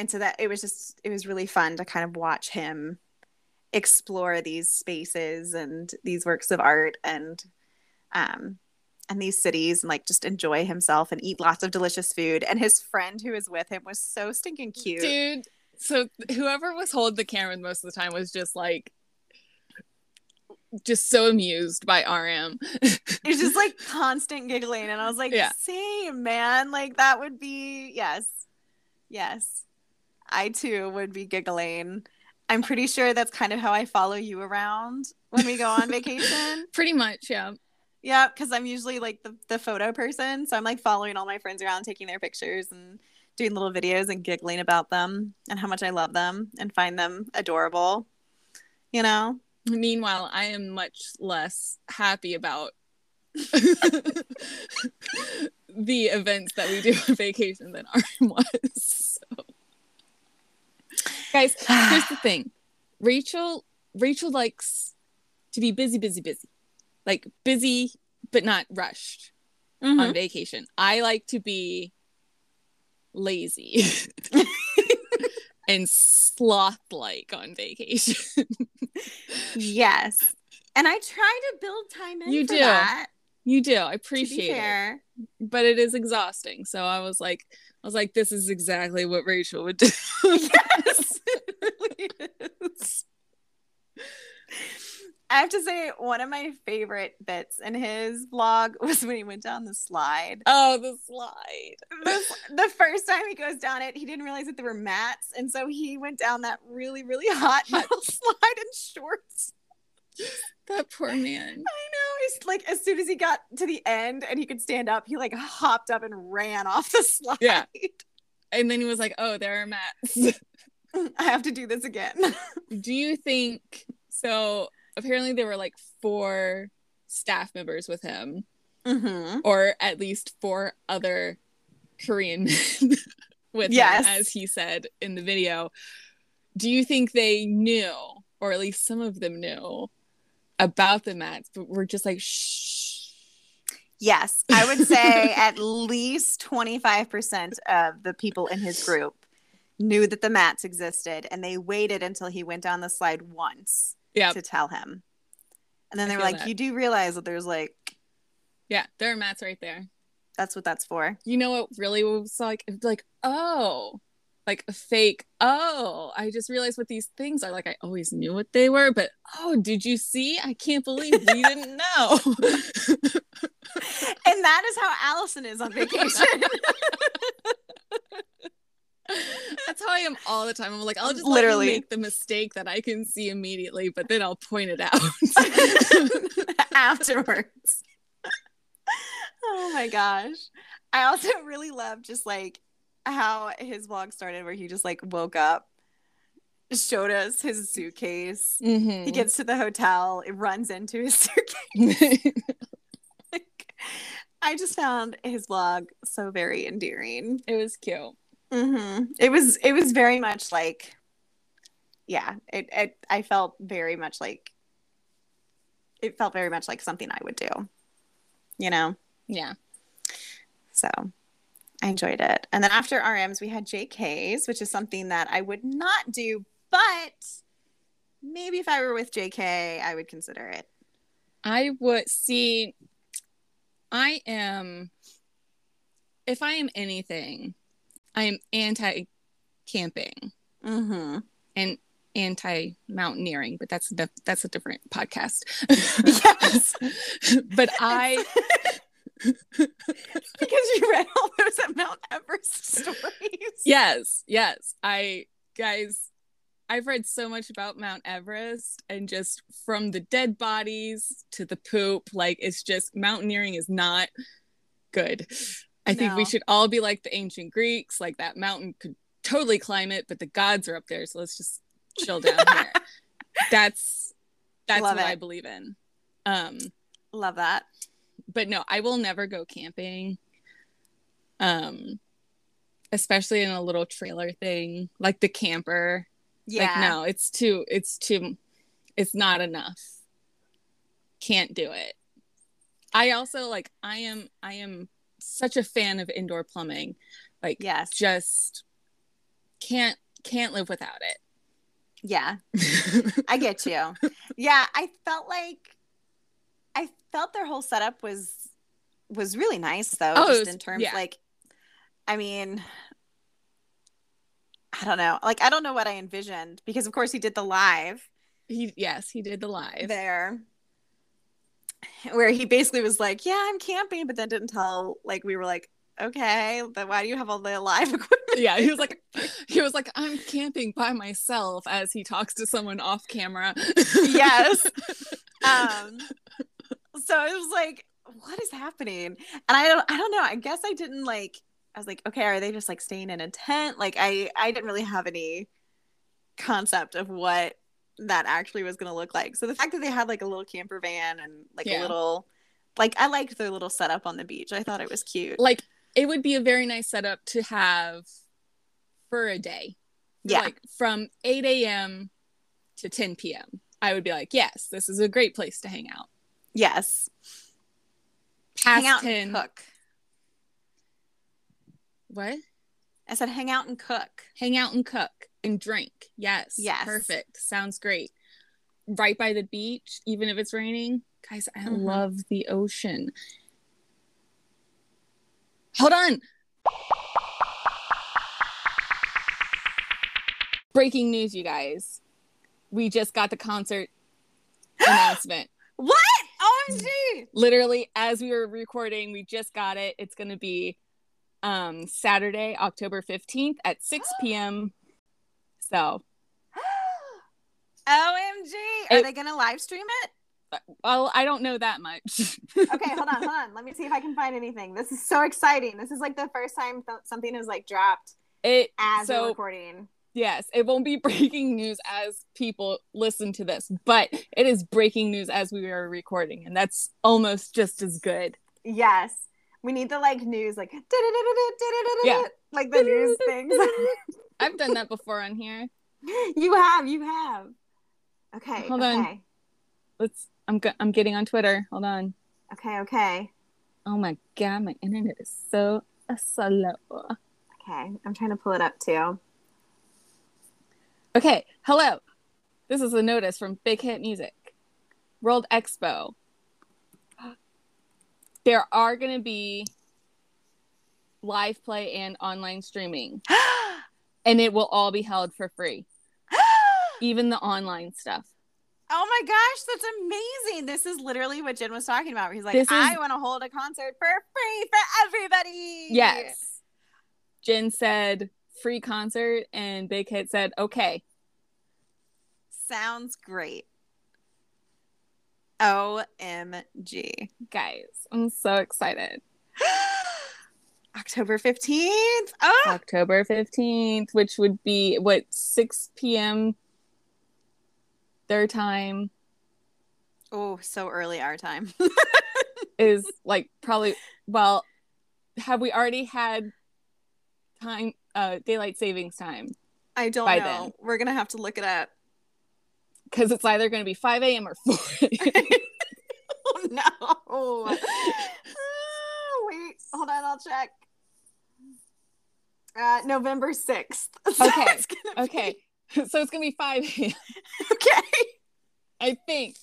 S1: and so that it was just it was really fun to kind of watch him explore these spaces and these works of art and um and these cities and like just enjoy himself and eat lots of delicious food and his friend who was with him was so stinking cute
S2: dude so whoever was holding the camera most of the time was just like just so amused by RM.
S1: it's just like [LAUGHS] constant giggling. And I was like, yeah. same, man. Like that would be, yes. Yes. I too would be giggling. I'm pretty sure that's kind of how I follow you around when we go on [LAUGHS] vacation.
S2: pretty much, yeah.
S1: Yeah, because I'm usually like the, the photo person. So I'm like following all my friends around, taking their pictures and doing little videos and giggling about them and how much I love them and find them adorable. You know?
S2: Meanwhile, I am much less happy about [LAUGHS] [LAUGHS] the events that we do on vacation than RM was. So. Guys, here's the [SIGHS] thing. Rachel Rachel likes to be busy, busy, busy. Like busy but not rushed mm-hmm. on vacation. I like to be lazy [LAUGHS] and sloth like on vacation.
S1: yes. And I try to build time in
S2: you
S1: do.
S2: That, you do. I appreciate it. But it is exhausting. So I was like I was like this is exactly what Rachel would do. [LAUGHS] yes. it really
S1: is. I have to say, one of my favorite bits in his vlog [LAUGHS] was when he went down the slide.
S2: Oh, the slide.
S1: The, the first time he goes down it, he didn't realize that there were mats. And so he went down that really, really hot [LAUGHS] metal slide in shorts. [LAUGHS]
S2: That poor man. I
S1: know. He's like, as soon as he got to the end and he could stand up, he like hopped up and ran off the [LAUGHS] slide.
S2: Yeah. And then he was like, oh, there are mats. [LAUGHS]
S1: I have to do this again.
S2: do you think so? apparently there were like four staff members with him, mm-hmm. or at least four other Korean men with yes. him, as he said in the video. Do you think they knew, or at least some of them knew, about the mats, but we're just like, shh?
S1: Yes, I would say [LAUGHS] at least 25% of the people in his group knew that the mats existed and they waited until he went down the slide once yep. to tell him. And then they were like, that. You do realize that there's like
S2: Yeah, there are mats right there.
S1: That's what that's for.
S2: You know what really was like like, oh, like a fake, oh, I just realized what these things are. Like I always knew what they were, but oh, did you see? I can't believe we didn't [LAUGHS] know. [LAUGHS]
S1: and that is how Allison is on vacation. [LAUGHS]
S2: That's how I am all the time. I'm like, I'll just literally make the mistake that I can see immediately, but then I'll point it out
S1: afterwards. oh my gosh. I also really love just like how his vlog started where he just like woke up showed us his suitcase. Mm-hmm. He gets to the hotel, it runs into his [LAUGHS] suitcase. [LAUGHS] like, I just found his vlog so very endearing.
S2: It was cute.
S1: Mm-hmm. It was it was very much like, yeah. It, it I felt very much like. It felt very much like something I would do, you know.
S2: Yeah.
S1: So, I enjoyed it, and then after RMs we had JKs, which is something that I would not do, but maybe if I were with JK, I would consider it.
S2: I would see. I am. If I am anything, I'm anti camping mm-hmm. and anti mountaineering, but that's that's a different podcast. [LAUGHS] yes, [LAUGHS] but I [LAUGHS] [LAUGHS]
S1: because you read all those at Mount Everest stories.
S2: Yes, yes. I guys, I've read so much about Mount Everest and just from the dead bodies to the poop, like it's just mountaineering is not good. I think we should all be like the ancient Greeks, like that mountain could totally climb it, but the gods are up there, so let's just chill down [LAUGHS] here. That's that's
S1: Love
S2: what I believe in. Um
S1: Love that.
S2: But no, I will never go camping. Um especially in a little trailer thing, like the camper.
S1: Yeah.
S2: Like no, it's too it's too it's not enough. Can't do it. I also like I am I am such a fan of indoor plumbing. Like
S1: Yes.
S2: just can't can't live without it. Yeah. [LAUGHS]
S1: I get you. Yeah, I felt like I felt their whole setup was was really nice though,
S2: Oh,
S1: just
S2: was-
S1: in terms
S2: yeah.
S1: like I mean I don't know. Like I don't know what I envisioned because of course he did the live
S2: he yes, he did the live.
S1: there where he basically was like, "Yeah, I'm camping," but then didn't tell like we were like, "Okay, but why do you have all the live [LAUGHS] equipment?"
S2: yeah, he was like he was like I'm camping by myself as he talks to someone off camera.
S1: yes. [LAUGHS] Um so it was like what is happening? And I don't I don't know. I guess I didn't like I was like, okay, are they just like staying in a tent? Like I I didn't really have any concept of what that actually was going to look like. So the fact that they had like a little camper van and like
S2: Yeah.
S1: a little like I liked their little setup on the beach. I thought it was cute.
S2: like it would be a very nice setup to have for a day.
S1: Yeah.
S2: Like from 8 a.m. to 10 p.m. I would be like, yes, this is a great place to hang out.
S1: Yes.
S2: Past
S1: hang out
S2: 10.
S1: and cook.
S2: What?
S1: I said hang out and cook.
S2: Hang out and cook and drink. Yes.
S1: Yes.
S2: Perfect. Sounds great. Right by the beach, even if it's raining. Guys, I
S1: Mhm.
S2: love the ocean. Hold on. Breaking news, you guys. We just got the concert announcement. [LAUGHS]
S1: What?
S2: Literally, as we were recording, we just got it. It's going to be um, Saturday, October 15th at 6 [GASPS] p.m. So, [GASPS]
S1: OMG. Are
S2: It-
S1: they going to live stream it?
S2: well, I don't know that much. [LAUGHS]
S1: Okay, hold on, hold on. Let me see if I can find anything. This is so exciting. This is like the first time th- something is like dropped
S2: It
S1: as
S2: so
S1: recording.
S2: Yes, it won't be [LAUGHS] breaking news as people listen to this, but it is breaking news as we are recording, and that's almost just as good.
S1: Yes. We need the like news, like [LAUGHS]
S2: Yeah.
S1: like the news [LAUGHS] things.
S2: I've done that before on here.
S1: you have, you have. Okay.
S2: Hold
S1: okay.
S2: on. Let's. I'm. Go- I'm getting on Twitter. Hold on.
S1: Okay, okay.
S2: Oh my god, my internet is so uh, slow.
S1: Okay. I'm trying to pull it up too.
S2: Okay, hello. This is a notice from Big Hit Music, World Expo. There are going to be live play and online streaming, [GASPS] and it will all be held for free, [GASPS] even the online stuff.
S1: Oh my gosh, that's amazing. This is literally what Jin was talking about. He's like,
S2: is-
S1: I want to hold a concert for free for everybody.
S2: Yes. Jin said free concert, and Big Hit said, okay.
S1: Sounds great. OMG.
S2: Guys, I'm so excited. [GASPS]
S1: October 15th. Oh, ah!
S2: October 15th, which would be what 6 p.m. their time
S1: oh, so early our time. [LAUGHS]
S2: is like probably well have we already had time uh daylight savings time
S1: I don't know.
S2: then.
S1: We're going to have to look it up.
S2: because it's either going to be 5 a.m or 4 [LAUGHS]
S1: Oh, no. Oh, [LAUGHS] wait, hold on. I'll check. Uh, November 6th. [LAUGHS] So
S2: Okay,
S1: gonna be-
S2: okay so it's going to be 5 a.m
S1: Okay.
S2: i think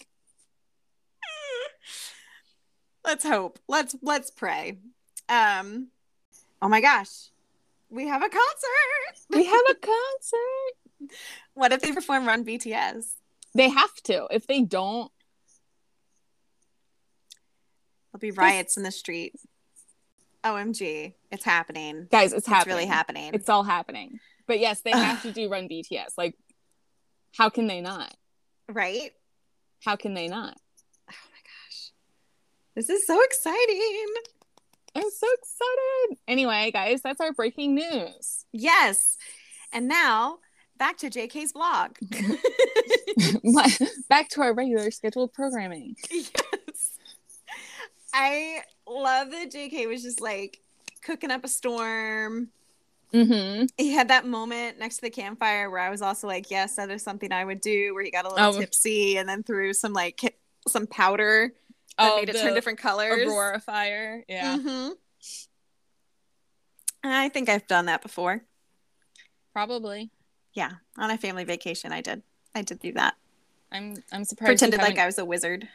S1: let's hope let's let's pray um oh my gosh we have a concert.
S2: We have a [LAUGHS] concert.
S1: What if they perform run bts
S2: they have to. If they don't
S1: there'll be riots in the street. Omg it's happening.
S2: Guys it's
S1: it's
S2: happening
S1: really happening.
S2: it's all happening. But yes they have to [SIGHS] do run bts like how can they not?
S1: Right?
S2: How can they not?
S1: Oh my gosh. This is so exciting
S2: i'm so excited anyway guys that's our breaking news
S1: yes and now back to JK's blog. [LAUGHS] [LAUGHS]
S2: back to our regular scheduled programming.
S1: Yes. I love that JK was just like cooking up a storm.
S2: Mm-hmm.
S1: He had that moment next to the campfire where I was also like, yes, that is something I would do, where he got a little oh. tipsy and then threw some like some powder that oh, made it turn different colors.
S2: Aurora fire. Yeah.
S1: Mm-hmm. I think I've done that before.
S2: Probably.
S1: Yeah. On a family vacation I did. I did do that.
S2: I'm I'm surprised.
S1: Pretended like I was a wizard.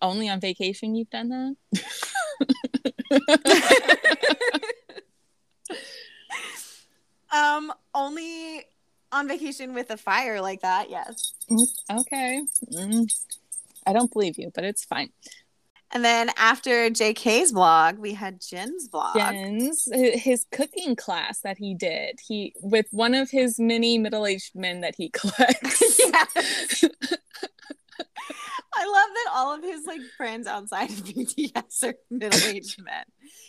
S2: Only on vacation you've done that?
S1: um only on vacation with a fire like that, yes.
S2: Okay. Mm. I don't believe you, but it's fine.
S1: And then after JK's vlog, we had Jin's vlog.
S2: Jin's his cooking class that he did. He with one of his many middle-aged men that he [LAUGHS] collects. [LAUGHS]
S1: I love that all of his like friends outside of [LAUGHS] BTS are middle-aged men.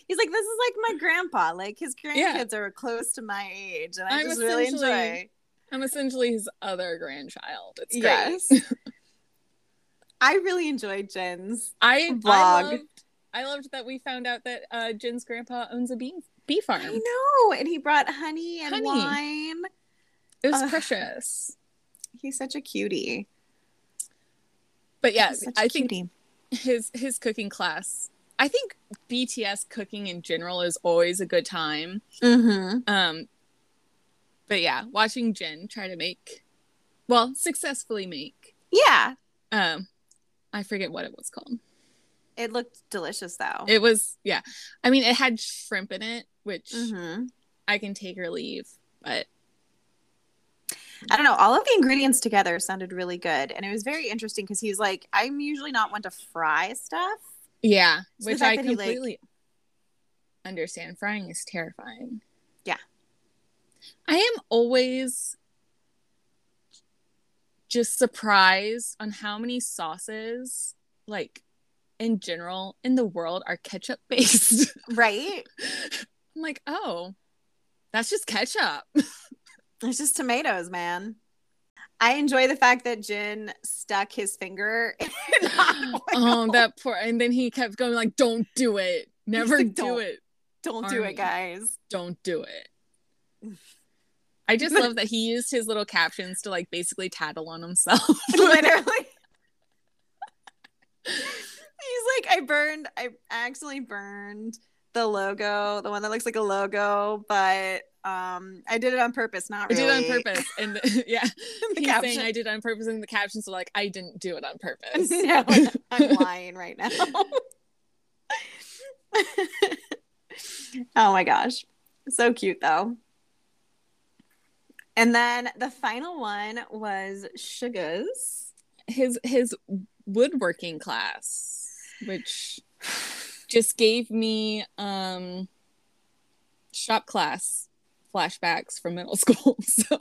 S1: He's like, this is like my grandpa. Like his grandkids yeah. are close to my age, and I I'm just really enjoy.
S2: I'm essentially his other grandchild. It's great. Yes.
S1: I really enjoyed Jin's
S2: I vlog. I loved, I loved that we found out that uh, Jin's grandpa owns a bee bee farm. I
S1: know, and he brought honey and honey. wine.
S2: It was precious.
S1: He's such a cutie.
S2: But yeah, I think cutie. his his cooking class. I think BTS cooking in general is always a good time.
S1: Mm-hmm.
S2: Um, but yeah, watching Jen try to make, well, successfully make.
S1: Yeah.
S2: Um, I forget what it was called.
S1: It looked delicious though.
S2: It was yeah. I mean, it had shrimp in it, which
S1: mm-hmm.
S2: I can take or leave, but
S1: I don't know. All of the ingredients together sounded really good, and it was very interesting because he's like, I'm usually not one to fry stuff.
S2: Yeah, so which I completely like... understand. Frying is terrifying.
S1: Yeah,
S2: I am always just surprised on how many sauces, like in general, in the world are ketchup based. [LAUGHS]
S1: Right.
S2: I'm like, oh, that's just ketchup. [LAUGHS]
S1: it's just tomatoes, man. I enjoy the fact that Jin stuck his finger [LAUGHS]
S2: Oh, that poor and then he kept going like, Don't do it. Never like, do it.
S1: Don't Army. do it, guys.
S2: Don't do it. I just love that [LAUGHS] he used his little captions to like basically tattle on himself. [LAUGHS]
S1: Literally. [LAUGHS] He's like, I burned, I actually burned the logo, the one that looks like a logo, but um I did it on purpose, not really.
S2: I did it on purpose. And the, yeah. the He's caption. saying I did it on purpose and the captions are like, I didn't do it on purpose.
S1: no, I'm lying right now. oh my gosh. So cute though. And then the final one was Suga's.
S2: His his woodworking class, which just gave me um shop class flashbacks from middle [LAUGHS] school. So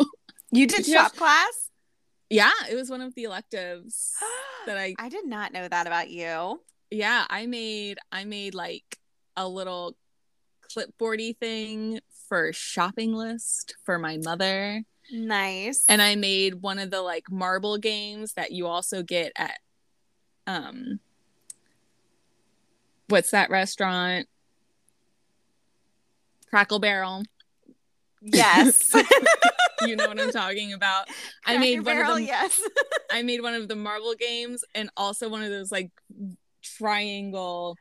S1: you did shop class?
S2: Yeah, it was one of the electives [GASPS] that I
S1: I did not know that about you.
S2: Yeah, I made I made like a little clipboardy thing for shopping list for my mother.
S1: Nice.
S2: And I made one of the like marble games that you also get at um what's that restaurant? Cracker Barrel.
S1: Yes. [LAUGHS]
S2: you know what I'm [LAUGHS] talking about. Cracker I made
S1: Barrel,
S2: one of them.
S1: Yes. [LAUGHS]
S2: I made one of the marble games and also one of those like triangle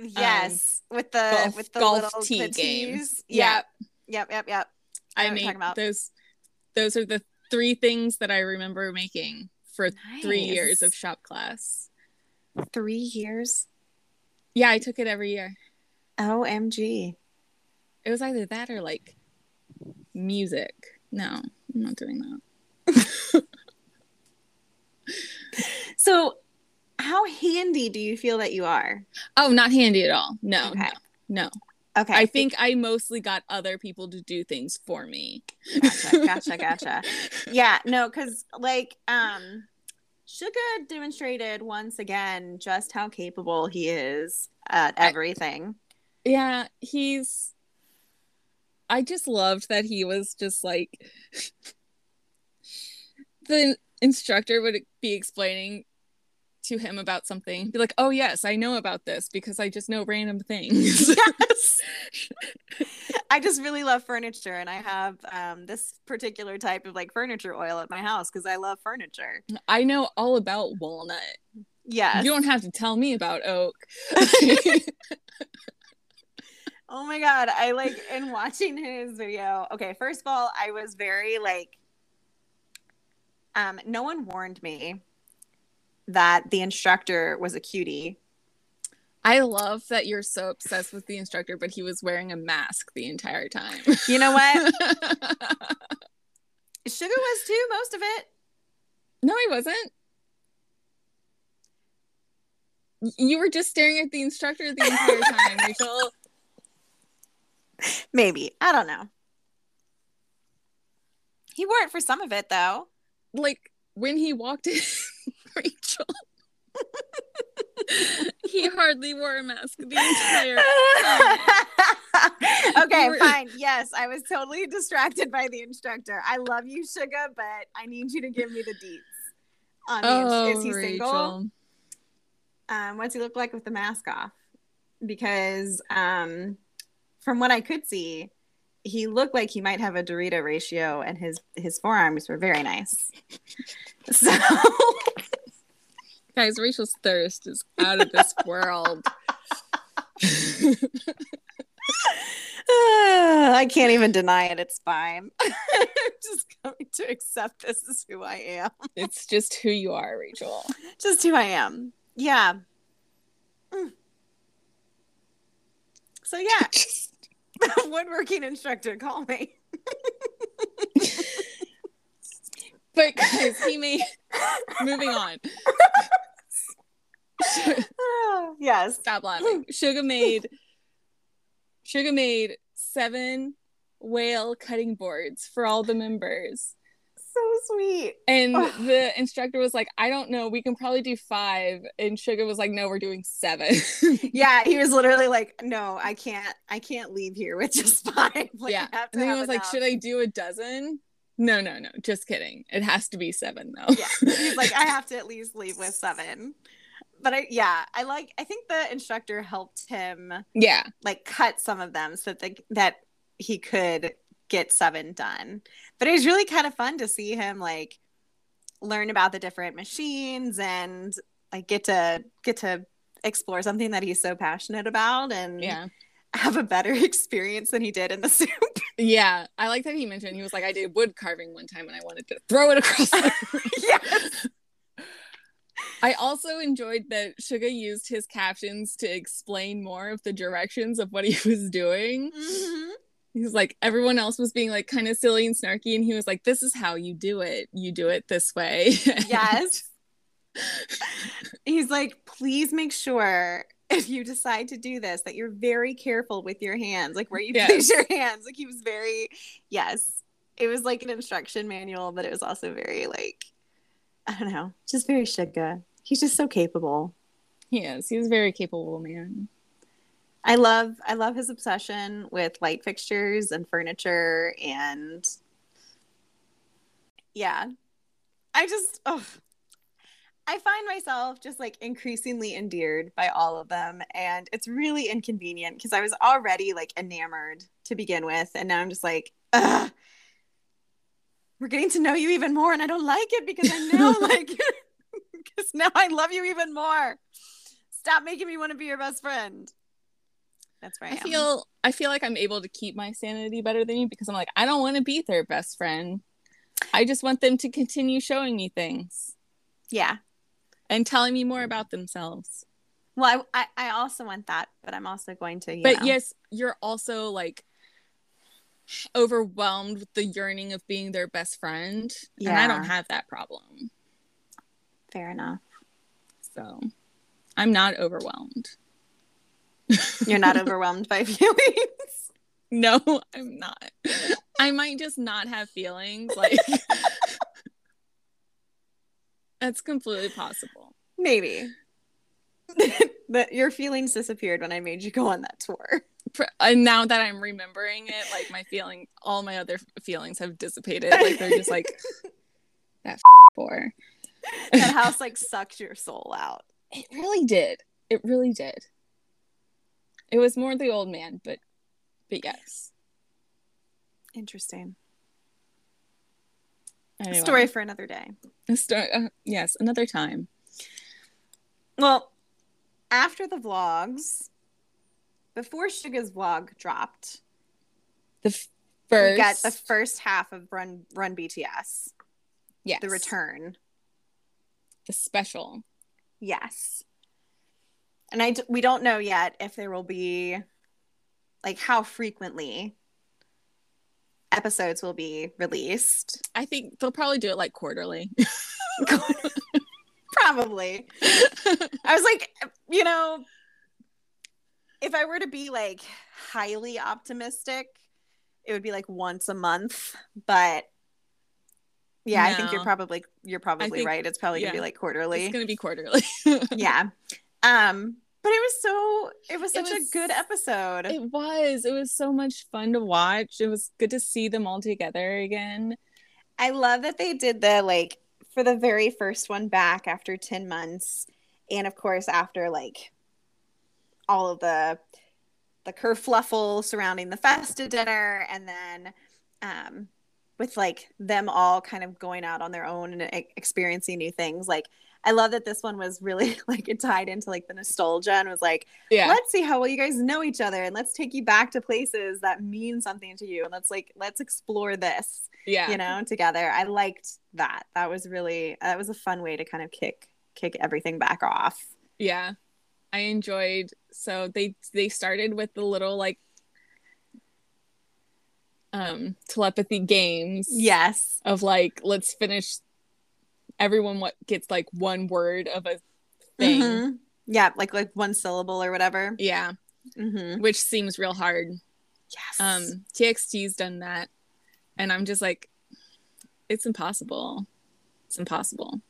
S1: Yes, um, with the golf, with the golf little tee games. Yep. Yep, yep, yep.
S2: I, I made those those are the three things that I remember making for nice. three years of shop class.
S1: Three years?
S2: Yeah, I took it every year.
S1: OMG.
S2: It was either that or like music. No, I'm not doing that. [LAUGHS]
S1: so, how handy do you feel that you are?
S2: Oh, not handy at all. No, okay. no, no.
S1: Okay.
S2: I think I mostly got other people to do things for me.
S1: Gotcha, gotcha, [LAUGHS] gotcha. yeah, no, because like um Suga demonstrated once again just how capable he is at everything.
S2: I, yeah, he's I just loved that he was just like [LAUGHS] the instructor would be explaining to him about something be like oh yes i know about this because i just know random things. Yes. [LAUGHS]
S1: I just really love furniture and i have um, this particular type of like furniture oil at my house because i love furniture.
S2: I know all about walnut.
S1: Yeah
S2: you don't have to tell me about oak. [LAUGHS]
S1: Oh my god i like in watching his video okay first of all i was very like um no one warned me that the instructor was a cutie.
S2: I love that you're so obsessed with the instructor, but he was wearing a mask the entire time.
S1: You know what? [LAUGHS] Suga was too, most of it.
S2: No, he wasn't. You were just staring at the instructor the entire time, [LAUGHS] Rachel.
S1: Maybe. I don't know. He wore it for some of it, though.
S2: Like when he walked in. Rachel. [LAUGHS] he hardly wore a mask the entire
S1: time. [LAUGHS] okay, were... fine. Yes, I was totally distracted by the instructor. I love you, Suga, but I need you to give me the deets. On the oh, is he Rachel. single? Um, what's he look like with the mask off? Because um, from what I could see, he looked like he might have a Dorito ratio, and his his forearms were very nice. [LAUGHS] So
S2: Guys, Rachel's thirst is out of this world. [LAUGHS]
S1: I can't even deny it. It's fine. [LAUGHS] I'm just coming to accept this is who I am.
S2: It's just who you are, Rachel.
S1: Just who I am. Yeah. Mm. So yeah. [LAUGHS] Woodworking instructor, call me.
S2: but guys, he made moving on.
S1: Ah, yes.
S2: Stop laughing. Suga made Suga made seven whale cutting boards for all the members.
S1: So sweet.
S2: And the instructor was like, I don't know, we can probably do five. And Suga was like, No, we're doing seven. [LAUGHS]
S1: yeah, he was literally like, No, I can't I can't leave here with just [LAUGHS] five. Like,
S2: yeah. And then he was enough. like, Should I do a dozen? No, no, no. Just kidding. It has to be seven though.
S1: yeah. He's like, I [LAUGHS] have to at least leave with seven but I yeah, I like I think the instructor helped him
S2: yeah,
S1: like cut some of them so that the, that he could get seven done. But it was really kind of fun to see him like learn about the different machines and like get to get to explore something that he's so passionate about and
S2: yeah
S1: have a better [LAUGHS] experience than he did in the SOOP. [LAUGHS]
S2: Yeah, I like that he mentioned he was like, I did wood carving one time and I wanted to throw it across the [LAUGHS] yes. I also enjoyed that Suga used his captions to explain more of the directions of what he [LAUGHS] was doing. Mm-hmm. He's like, everyone else was being like kind of silly and snarky, and he was like, This is how you do it. You do it this way. [LAUGHS]
S1: Yes. He's like, Please make sure if you decide to do this that you're very careful with your hands, like where you yes. place your hands. Like he was very, yes. It was like an instruction manual, but it was also very like I don't know, just very Suga. He's just so capable.
S2: He is. He's a very capable man.
S1: I love I love his obsession with light fixtures and furniture and yeah. I just oh I find myself just like increasingly endeared by all of them and it's really inconvenient because I was already like enamored to begin with and now I'm just like ugh we're getting to know you even more and I don't like it because I know [LAUGHS] like [LAUGHS] because now I love you even more. Stop making me want to be your best friend. That's right.
S2: I, I feel I feel like I'm able to keep my sanity better than you because I'm like I don't want to be their best friend. I just want them to continue showing me things.
S1: Yeah.
S2: And telling me more about themselves.
S1: Well, I, I, I also want that, but I'm also going to.
S2: but know. yes, you're also like overwhelmed with the yearning of being their best friend. Yeah. And I don't have that problem.
S1: Fair enough.
S2: So I'm not overwhelmed.
S1: You're not overwhelmed by [LAUGHS] feelings?
S2: No, I'm not. I might just not have feelings. Like, [LAUGHS] that's completely possible.
S1: Maybe. [LAUGHS] but your feelings disappeared when I made you go on that tour.
S2: and now that I'm remembering it, like my feeling, all my other feelings have dissipated. Like they're just like that for [LAUGHS]
S1: that house like sucked your soul out.
S2: It really did. It really did. It was more the old man, but but yes.
S1: Interesting. Anyway. Story for another day.
S2: A story, uh, yes, another time.
S1: Well, after the vlogs, before Suga's vlog dropped,
S2: the first
S1: we got the first half of Run Run BTS. Yes, the return,
S2: the special.
S1: Yes, and I we don't know yet if there will be like how frequently episodes will be released.
S2: I think they'll probably do it like quarterly. [LAUGHS]
S1: probably. I was like, you know, if I were to be like highly optimistic, it would be like once a month, but yeah, no. I think you're probably you're probably think, right. It's probably yeah, gonna be like quarterly.
S2: It's gonna be quarterly. [LAUGHS]
S1: yeah. Um, but it was so it was such it was, a good episode.
S2: It was. It was so much fun to watch. It was good to see them all together again.
S1: I love that they did the like for the very first one back after 10 months and of course after like all of the the kerfluffle surrounding the festa dinner and then um with like them all kind of going out on their own and experiencing new things like I love that this one was really [LAUGHS] like it tied into like the nostalgia and was like, yeah, let's see how well you guys know each other and let's take you back to places that mean something to you and let's like let's explore this, yeah, you know, together. I liked that. That was really that was a fun way to kind of kick kick everything back off.
S2: Yeah, I enjoyed. So they they started with the little like um telepathy games.
S1: Yes.
S2: Of like let's finish everyone what gets like one word of a thing. Mm-hmm.
S1: Yeah, like like one syllable or whatever.
S2: Yeah. Mm-hmm. Which seems real hard. Yes. Um TXT's done that and I'm just like it's impossible. It's impossible.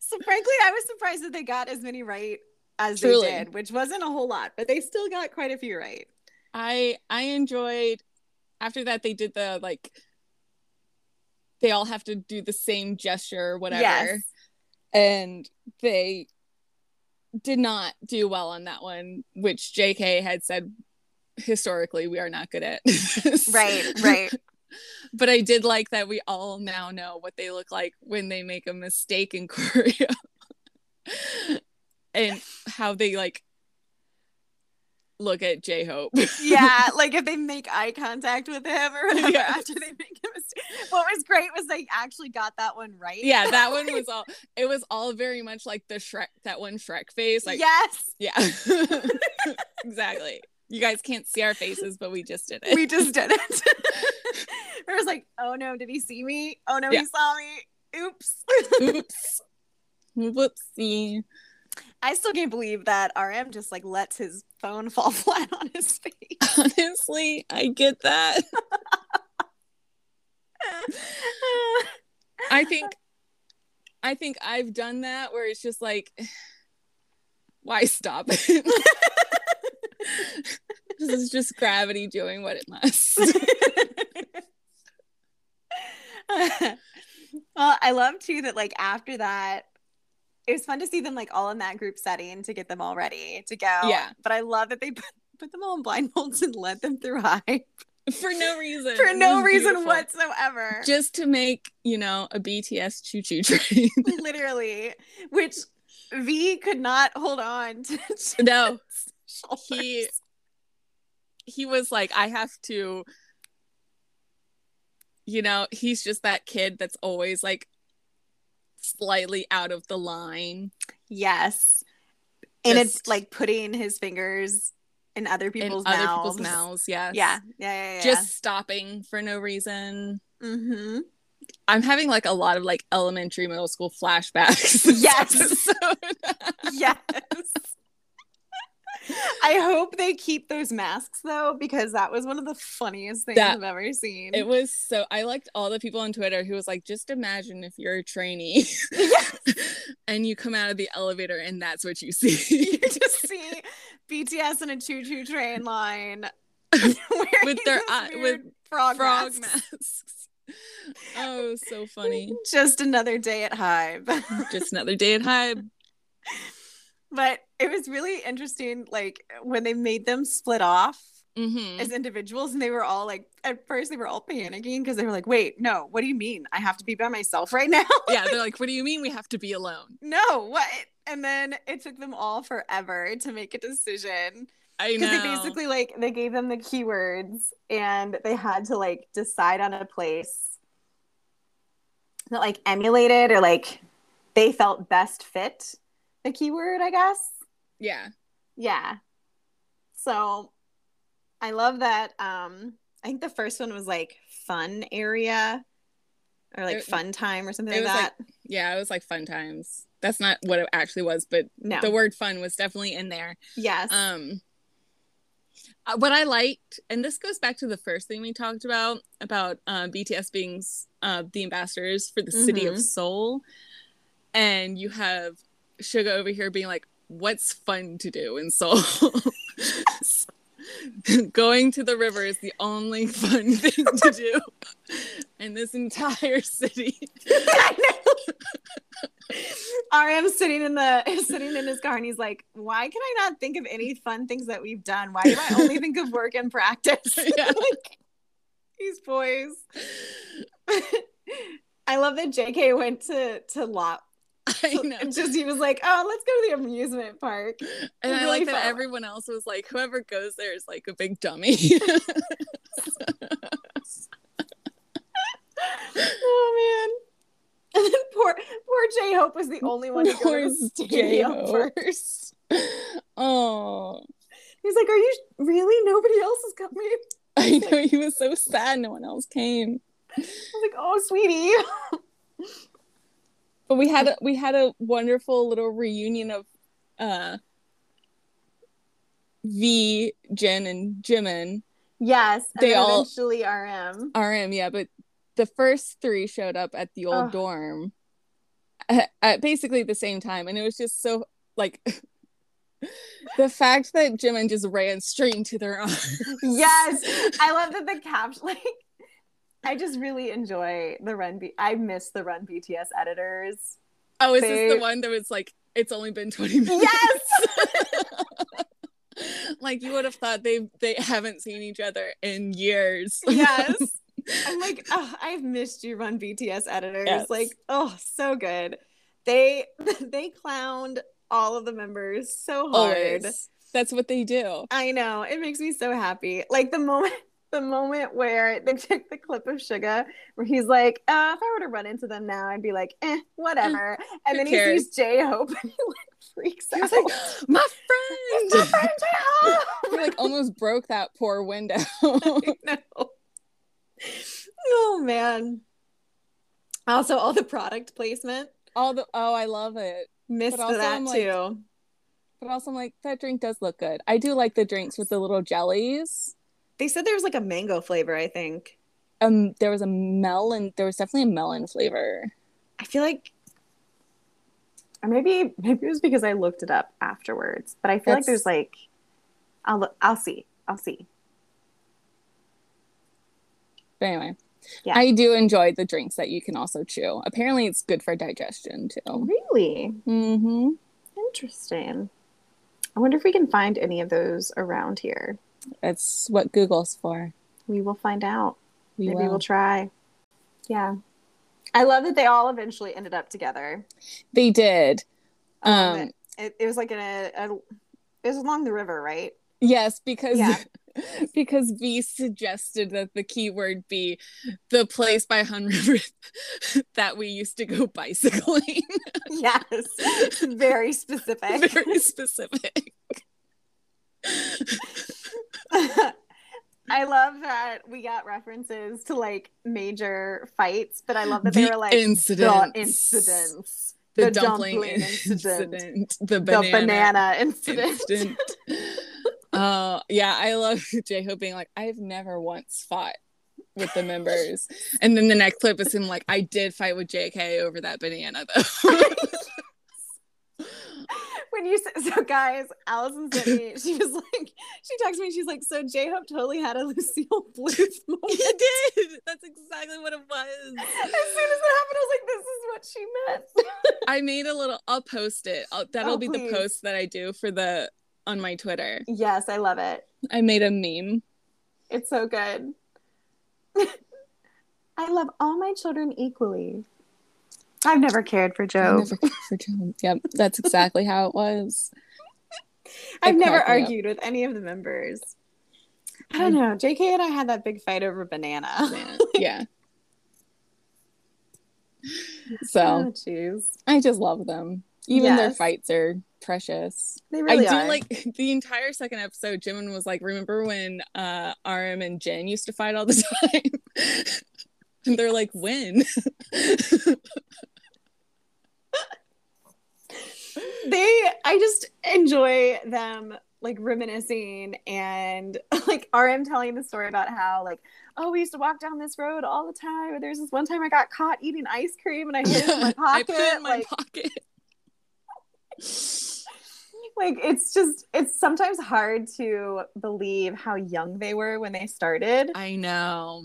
S1: So frankly, I was surprised that they got as many right as Truly. they did, which wasn't a whole lot, but they still got quite a few right.
S2: I I enjoyed after that they did the like they all have to do the same gesture or whatever. Yes. And they did not do well on that one, which JK had said historically we are not good at. [LAUGHS]
S1: right, right. [LAUGHS]
S2: But I did like that we all now know what they look like when they make a mistake in [LAUGHS] Korea. and how they like look at J Hope.
S1: yeah, [LAUGHS] like if they make eye contact with him or whatever yes. after they make a mistake. What was great was they actually got that one right.
S2: Yeah, [LAUGHS] that one was all it was all very much like the Shrek that one Shrek face. Like
S1: Yes.
S2: Yeah. [LAUGHS] exactly. You guys can't see our faces, but we just did it.
S1: We just did it. it was like, oh no, did he see me? Oh no, yeah. he saw me. Oops.
S2: Oops. Whoopsie.
S1: I still can't believe that RM just like lets his phone fall [LAUGHS] flat on his face. [LAUGHS]
S2: Honestly, I get that. [LAUGHS] I think I think I've done that where it's just like [SIGHS] why stop it? this is just gravity doing what it must.
S1: well, I love too that like after that it was fun to see them like all in that group setting to get them all ready to go.
S2: Yeah.
S1: But I love that they put, put them all in blindfolds and led them through Hybe.
S2: For no reason.
S1: For no reason beautiful. whatsoever.
S2: Just to make, you know, a BTS choo choo train. [LAUGHS]
S1: Literally. Which V could not hold on to. [LAUGHS]
S2: No. [LAUGHS] He he was like, I have to you know, he's just that kid that's always like slightly out of the line.
S1: Yes. And it's like putting his fingers in other people's in mouths. Other people's
S2: mouths, yes.
S1: Yeah. Yeah. Yeah. yeah.
S2: Just stopping for no reason.
S1: Mm-hmm.
S2: I'm having like a lot of like elementary, middle school flashbacks. [LAUGHS]
S1: Yes. [LAUGHS] yes. I hope they keep those masks though, because that was one of the funniest things that, I've ever seen.
S2: It was so I liked all the people on Twitter who was like, just imagine if you're a trainee [LAUGHS] and you come out of the elevator and that's what you see. [LAUGHS]
S1: you just [LAUGHS] see BTS in a choo-choo train line
S2: with their eye, with frog, frog masks. masks. Oh, so funny.
S1: Just another day at Hybe.
S2: just another day at Hybe
S1: but it was really interesting like when they made them split off
S2: mm-hmm.
S1: as individuals and they were all like at first they were all panicking because they were like wait no what do you mean i have to be by myself right now [LAUGHS]
S2: yeah they're like what do you mean we have to be alone
S1: no what and then it took them all forever to make a decision
S2: I know. Because
S1: they basically like they gave them the keywords and they had to like decide on a place that like emulated or like they felt best fit the keyword, I guess.
S2: Yeah.
S1: Yeah. So I love that. Um, I think the first one was like fun area or like it, fun time or something like that.
S2: Like, yeah, it was like fun times. That's not what it actually was, but no. the word fun was definitely in there.
S1: Yes.
S2: Um uh, what I liked, and this goes back to the first thing we talked about about uh, BTS being uh, the ambassadors for the mm-hmm. city of mm-hmm. Seoul, and you have Suga over here being like, what's fun to do in Seoul? [LAUGHS] Going to the river is the only fun [LAUGHS] thing to do in this entire city. [LAUGHS]
S1: RM sitting in the sitting in his car and he's like, "Why can I not think of any fun things that we've done? Why do I only think of work and practice?" Yeah. like, these boys. I love that JK went to to know. [LAUGHS] Just he was like, "Oh, let's go to the amusement park."
S2: And I really like that everyone else was like, "Whoever goes there is like a big dummy." [LAUGHS] [LAUGHS]
S1: oh man! And then poor poor J Hope was the only one to go to the stadium first.
S2: Oh,
S1: he's like, "Are you really? Nobody else is coming."
S2: I know he was so sad. No one else came.
S1: I was like, "Oh, sweetie."
S2: But we had a, we had a wonderful little reunion of uh V, Jin, and Jimin.
S1: Yes, they all eventually RM.
S2: RM, yeah, but the first three showed up at the old dorm at, at, basically the same time, and it was just so like [LAUGHS] the fact that Jimin just ran straight into their [LAUGHS] arms.
S1: Yes, I love that the caption like I just really enjoy the Run. B- I miss the Run BTS editors.
S2: Oh, is they... this the one that was like it's only been twenty minutes?
S1: Yes. [LAUGHS]
S2: like you would have thought they they haven't seen each other in years.
S1: yes. [LAUGHS] I'm like, oh, I've missed you, Run BTS editors. Yes. Like, oh, so good. They [LAUGHS] they clowned all of the members so hard. Always.
S2: That's what they do.
S1: I know. It makes me so happy. Like the moment the moment where they [LAUGHS] took the clip of Suga where he's like, uh, if I were to run into them now, I'd be like, eh, whatever. And then he sees J Hope [LAUGHS] and he like freaks out. He's [GASPS] like,
S2: my friend,
S1: my friend J Hope. [LAUGHS]
S2: he like almost broke that poor window.
S1: oh man. Also, all the product placement.
S2: All the oh, I love it.
S1: Missed that I'm too.
S2: Like, but also, I'm like, that drink does look good. I do like the drinks with the little jellies.
S1: They said there was like a mango flavor, I think.
S2: Um, there was a melon. There was definitely a melon flavor.
S1: I feel like, or maybe maybe it was because I looked it up afterwards. But I feel That's... like there's like, I'll look, I'll see, I'll see.
S2: But anyway, yeah, I do enjoy the drinks that you can also chew. Apparently, it's good for digestion too.
S1: Really?
S2: Mm-hmm.
S1: Interesting. I wonder if we can find any of those around here.
S2: It's what Google's for.
S1: We will find out. We Maybe will. we'll try. Yeah. I love that they all eventually ended up together.
S2: They did. Um,
S1: um it, it was like in a, a, it was along the river, right?
S2: Yes, because yeah. [LAUGHS] because V suggested that the keyword be the place by Han River [LAUGHS] that we used to go bicycling. [LAUGHS]
S1: yes. Very specific.
S2: Very specific. [LAUGHS]
S1: I love that we got references to like major fights, but I love that the they were like
S2: incidents.
S1: the incidents.
S2: The, the dumpling, dumpling incident, incident, the banana,
S1: the banana incident. incident. [LAUGHS]
S2: Uh, yeah. I love [LAUGHS] J Hope being like, I've never once fought with the members. and then the next clip is him like, I did fight with JK over that banana though.
S1: When you said [LAUGHS] so guys allison sent me [LAUGHS] she was like she texted me she's like so j-hope totally had a [LAUGHS] lucille bluth moment.
S2: he did. That's exactly what it was.
S1: As soon as it happened i was like this is what she meant.
S2: I made a little i'll post it. I'll, that'll oh, be please. the post that i do for the on my twitter.
S1: Yes i love it.
S2: I made a meme.
S1: It's so good. I love all my children equally I've never cared for Joe. Never cared for
S2: Joe. Yep, that's exactly how it was. [LAUGHS]
S1: I've never argued with any of the members. I don't know. JK and I had that big fight over banana.
S2: yeah. [LAUGHS] So, oh, I just love them. Even yes. their fights are precious. They really I do are. like [LAUGHS] the entire second episode. Jimin was like, "Remember when uh RM and Jin used to fight all the time?" and they're like, "When?"
S1: They I just enjoy them like reminiscing and [LAUGHS] like RM telling the story about how like oh we used to walk down this road all the time. There's this one time I got caught eating ice cream and I hid it in my pocket. [LAUGHS] I put it in my like, pocket. [LAUGHS] like it's just it's sometimes hard to believe how young they were when they started.
S2: I know.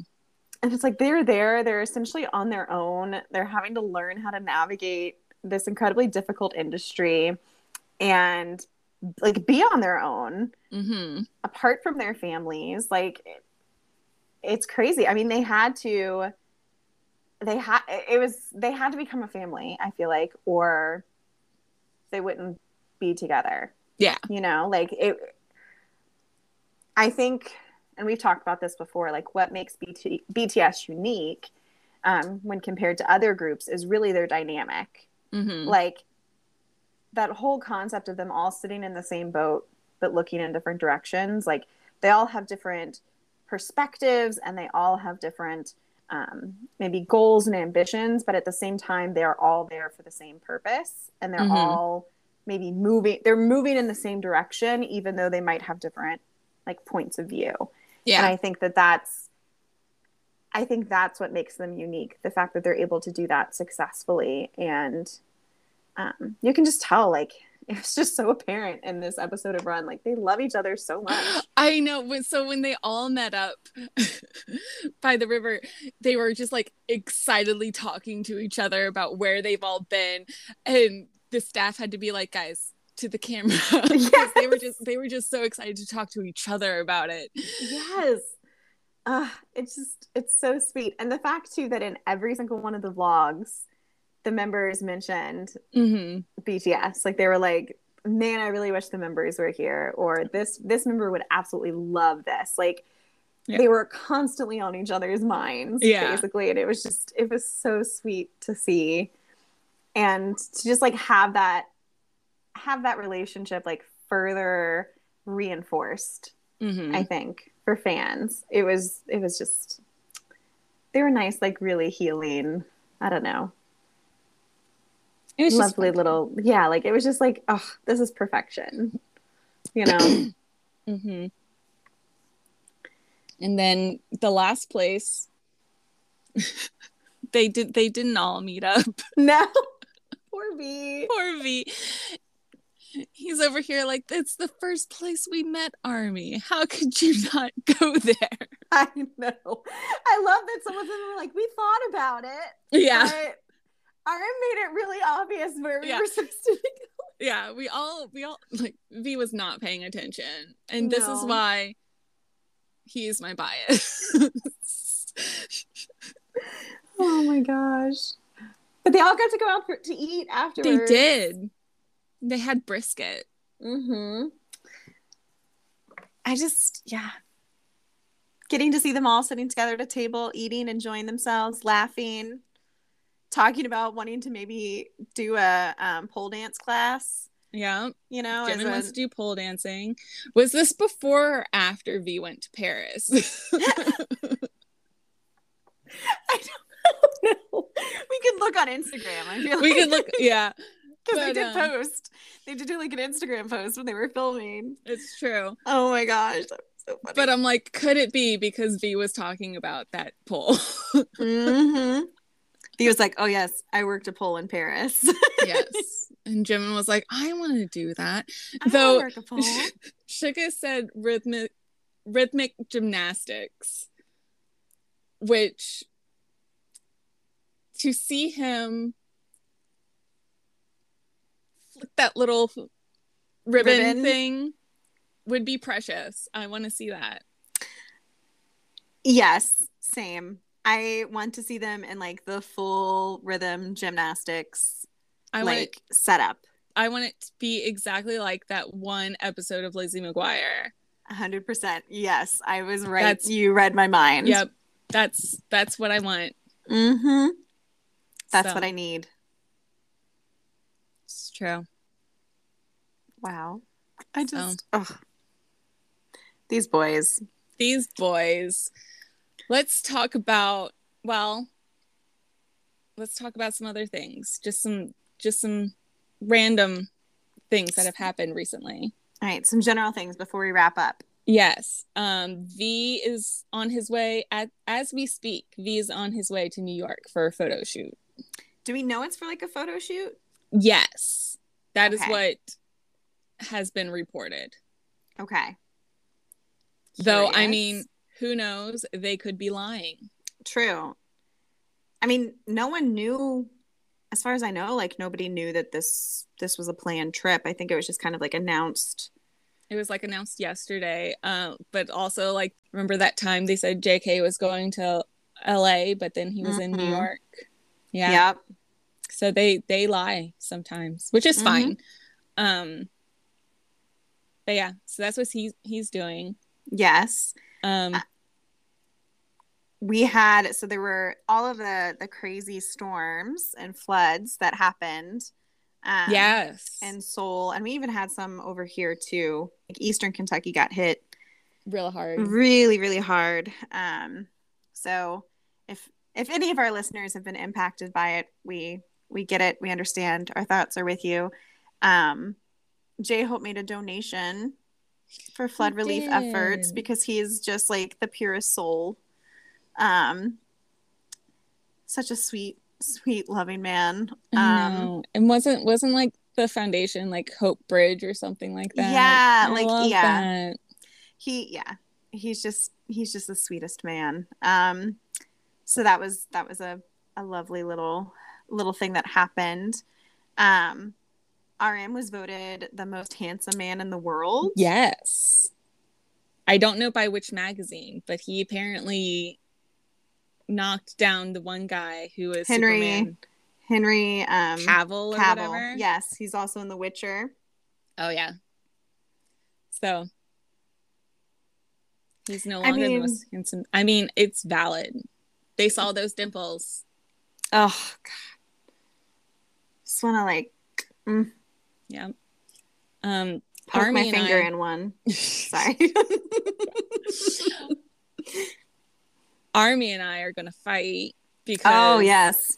S1: And it's like they're there, they're essentially on their own. They're having to learn how to navigate this incredibly difficult industry and like be on their own mm-hmm. apart from their families. Like it's crazy. I mean they had to they had it was they had to become a family i feel like or they wouldn't be together.
S2: Yeah.
S1: You know like it i think and we've talked about this before like what makes BT, bts unique um, when compared to other groups is really their dynamic Mm-hmm. Like that whole concept of them all sitting in the same boat but looking in different directions, like they all have different perspectives and they all have different um, maybe goals and ambitions, but at the same time, they're all there for the same purpose and they're mm-hmm. all maybe moving, they're moving in the same direction, even though they might have different like points of view. Yeah. And I think that that's, I think that's what makes them unique. The fact that they're able to do that successfully. And um, you can just tell, like, [LAUGHS] it's just so apparent in this episode of Run. Like, they love each other so much. [GASPS]
S2: I know. So when they all met up [LAUGHS] by the river, they were just like excitedly talking to each other about where they've all been. And the staff had to be like, guys, to the camera. [LAUGHS] yes. they were just they were just so excited to talk to each other about it.
S1: Yes uh, it's just it's so sweet and the fact too that in every single one of the vlogs the members mentioned mm-hmm. bts like they were like man i really wish the members were here or this this member would absolutely love this like yeah. they were constantly on each other's minds yeah. basically and it was just it was so sweet to see and to just like have that have that relationship like further reinforced mm-hmm. i think for fans. It was it was just they were nice, like really healing. I don't know. It was lovely little yeah, like it was just like, oh, this is perfection. You know? [CLEARS THROAT] mm-hmm.
S2: And then the last place [LAUGHS] they did they didn't all meet up.
S1: No. [LAUGHS] Poor V.
S2: Poor V he's over here like it's the first place we met army how could you [LAUGHS] not go there
S1: i know i love that some of them were like we thought about it
S2: yeah
S1: RM made it really obvious where we yeah. were [LAUGHS] supposed to go.
S2: Yeah, we all we all like V was not paying attention. And no. this is why he's my bias. [LAUGHS]
S1: oh my gosh. But they all got to go out for, to eat afterwards.
S2: They did. They had brisket.
S1: Mm-hmm. I just, yeah. Getting to see them all sitting together at a table, eating, enjoying themselves, laughing, talking about wanting to maybe do a um, pole dance class.
S2: Yeah.
S1: You know,
S2: Jimin wants to do pole dancing. Was this before or after V went to Paris? [LAUGHS] [LAUGHS] I
S1: don't know. [LAUGHS] We could look on Instagram. I feel
S2: we like. could look, yeah
S1: because they did um, post. They did do like an Instagram post when they were filming.
S2: It's true.
S1: Oh my gosh. So
S2: but I'm like, could it be because V was talking about that pole? [LAUGHS] mm-hmm.
S1: V was like, "Oh yes, I worked a pole in Paris." [LAUGHS]
S2: yes, and Jimin was like, "I want to do that." I Though Suga [LAUGHS] said rhythmic rhythmic gymnastics, which to see him that little ribbon, ribbon, thing would be precious. I want to see that.
S1: Yes, same. I want to see them in like the full rhythm gymnastics I like it, setup.
S2: I want it to be exactly like that one episode of Lizzie McGuire.
S1: 100%. Yes, I was right. That's, you read my mind.
S2: Yep. That's that's what I want.
S1: Mhm. That's so. what I need.
S2: It's true.
S1: Wow. I just oh. these boys.
S2: These boys. Let's talk about well, let's talk about some other things. Just some just some random things that have happened recently.
S1: All right, some general things before we wrap up.
S2: Yes. Um, v is on his way at as we speak. V is on his way to New York for a photo shoot.
S1: Do we know it's for like a photo shoot?
S2: Yes. that okay. is what has been reported.
S1: Okay.
S2: Though I mean, who knows? They could be lying.
S1: True. I mean, no one knew as far as I know, like nobody knew that this this was a planned trip. I think it was just kind of like announced.
S2: It was like announced yesterday. Uh, but also like remember that time they said JK was going to LA, but then he was mm-hmm. in New mm-hmm. York. Yeah. Yep. So they they lie sometimes, which is mm-hmm. fine. Um but yeah, so that's what he's he's doing.
S1: Yes. Um uh, we had so there were all of the the crazy storms and floods that happened
S2: um, yes.
S1: in seoul. And we even had some over here too. Like eastern kentucky got hit
S2: real hard.
S1: really really hard. Um so if if any of our listeners have been impacted by it we we get it. We understand. Our thoughts are with you. Um j hope made a donation for flood he relief did. efforts because he's just like the purest soul um, such a sweet, sweet, loving man. Um,
S2: and wasn't wasn't like the foundation like Hope Bridge or something like that.
S1: Yeah, I like yeah. That. He yeah, he's just he's just the sweetest man. Um, so that was that was a a lovely little little thing that happened. Um, RM was voted the most handsome man in the world.
S2: Yes. I don't know by which magazine, but he apparently knocked down the one guy who was
S1: Henry Superman. Henry um,
S2: Cavill. Cavill.
S1: Yes, he's also in The Witcher.
S2: Oh yeah. So he's no longer I mean, the most handsome. I mean, it's valid. They saw those dimples.
S1: Oh god. Just wanna like
S2: mm. Yeah. Um
S1: poke Army my finger I... in one. [LAUGHS] Sorry. [LAUGHS]
S2: Army and I are going to fight because
S1: Oh, yes.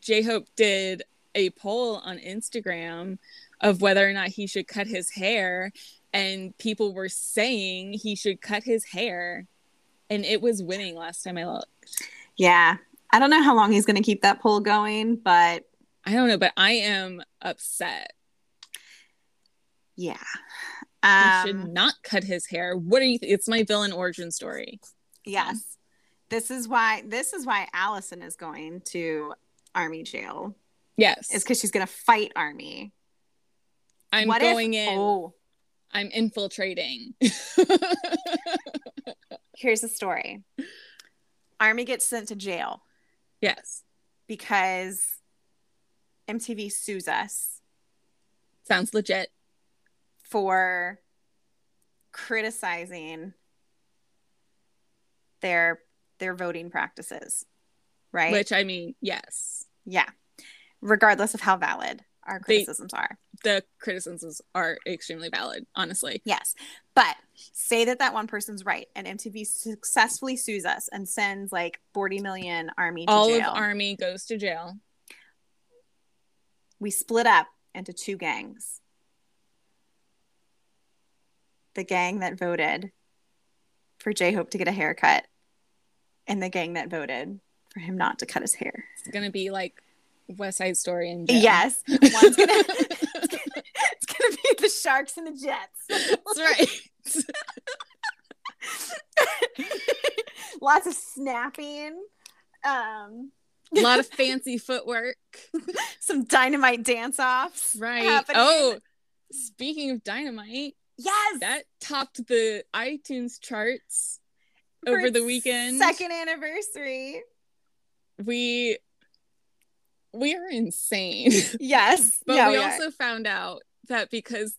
S2: J Hope did a poll on Instagram of whether or not he should cut his hair and people were saying he should cut his hair and it was winning last time I looked.
S1: Yeah. I don't know how long he's going to keep that poll going, but
S2: I don't know, but I am upset.
S1: Yeah.
S2: Um, he should um, not cut his hair. What are you? Th- it's my villain origin story.
S1: Yes. This is why this is why Allison is going to army jail.
S2: Yes.
S1: Is because she's gonna fight army.
S2: I'm what going if, in. Oh. I'm infiltrating. [LAUGHS]
S1: Here's the story. Army gets sent to jail.
S2: Yes.
S1: Because MTV sues us.
S2: Sounds legit.
S1: For criticizing their their voting practices, right?
S2: Which I mean, yes.
S1: Yeah. Regardless of how valid our criticisms they, are.
S2: The criticisms are extremely valid, honestly.
S1: Yes. But say that that one person's right and MTV successfully sues us and sends like 40 million army
S2: All jail. of army goes to jail.
S1: We split up into two gangs. The gang that voted for J Hope to get a haircut, and the gang that voted for him not to cut his hair.
S2: It's gonna be like West Side Story and
S1: yes, [LAUGHS] one's gonna it's, [LAUGHS] gonna it's gonna be the Sharks and the Jets.
S2: That's right. [LAUGHS]
S1: Lots of snapping. Um,
S2: a lot of fancy footwork.
S1: Some dynamite dance offs.
S2: Right. Happening. Oh, speaking of dynamite.
S1: Yes.
S2: That topped the iTunes charts For over the weekend.
S1: Second anniversary.
S2: We we are insane. [LAUGHS]
S1: Yes.
S2: but
S1: yeah,
S2: we, we also found out that because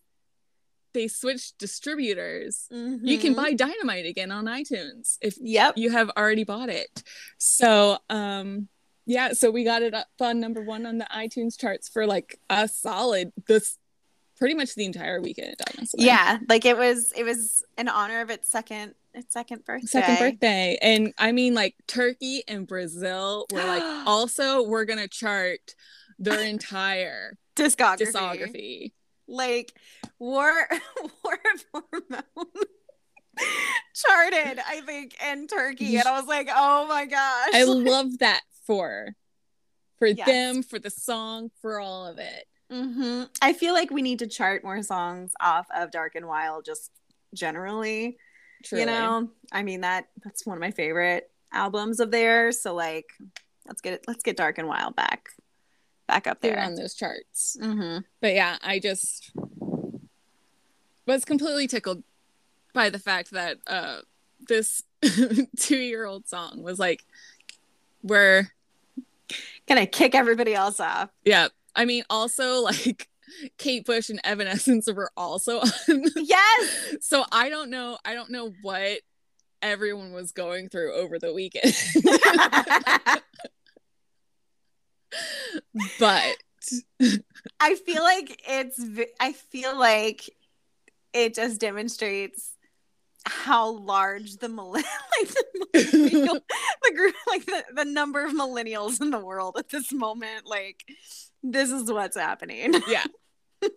S2: they switched distributors, mm-hmm. you can mm-hmm. buy Dynamite again on iTunes if
S1: yep.
S2: you have already bought it. So, um, yeah, so we got it up on number one on the iTunes charts for like a solid this pretty much the entire weekend.
S1: Honestly. Yeah, like it was it was in honor of its second its second birthday.
S2: Second birthday, and I mean like Turkey and Brazil were like [GASPS] also we're gonna chart their entire [LAUGHS]
S1: discography.
S2: discography.
S1: Like War [LAUGHS] War of Hormone charted, I think, in Turkey. And I was like, oh my gosh.
S2: I love that for for [LAUGHS] yes. them, for the song, for all of it.
S1: Mm-hmm. I feel like we need to chart more songs off of Dark and Wild just generally. Truly. You know, I mean that that's one of my favorite albums of theirs. So like, let's get it. Let's get Dark and Wild back, back up there
S2: They're on those charts.
S1: Mm-hmm.
S2: But yeah, I just was completely tickled by the fact that uh, this [LAUGHS] two-year-old song was like, we're
S1: gonna kick everybody else off.
S2: Yeah, I mean, also like [LAUGHS] Kate Bush and Evanescence were also [LAUGHS] on.
S1: Yes.
S2: so I don't know. I don't know what everyone was going through over the weekend. [LAUGHS] but
S1: I feel like it's. I feel like it just demonstrates how large the millennial, like the, the group, like the, the number of millennials in the world at this moment, like this is what's happening.
S2: Yeah. [LAUGHS]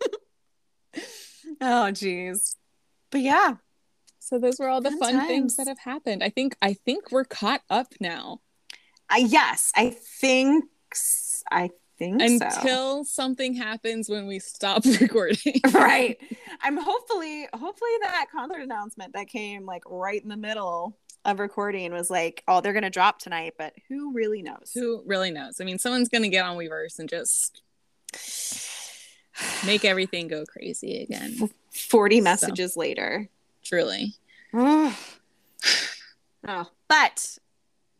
S1: oh, geez. But yeah.
S2: So those were all the fun, fun things that have happened. I think I think we're caught up now.
S1: I yes, I think I think
S2: until
S1: so.
S2: something happens when we stop [LAUGHS] recording. [LAUGHS]
S1: right. I'm hopefully hopefully that concert announcement that came like right in the middle of recording was like, oh, they're gonna drop tonight, but who really knows?
S2: Who really knows? I mean, someone's gonna get on Weverse and just [SIGHS] make everything go crazy again.
S1: 40 messages so, later.
S2: Truly. [SIGHS]
S1: oh, but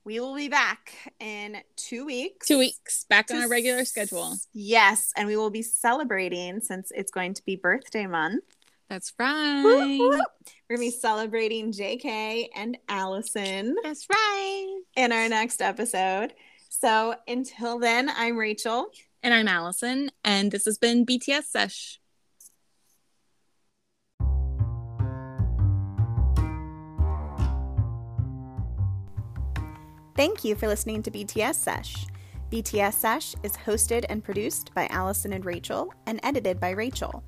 S1: we will be back in two weeks.
S2: Two weeks, back on our regular schedule.
S1: Yes, and we will be celebrating since it's going to be birthday month.
S2: That's right. We're
S1: going to be celebrating JK and Allison.
S2: That's right.
S1: In our next episode. So until then, I'm Rachel.
S2: And I'm Allison. And this has been BTS Sesh.
S1: Thank you for listening to BTS Sesh. BTS Sesh is hosted and produced by Allison and Rachel and edited by Rachel.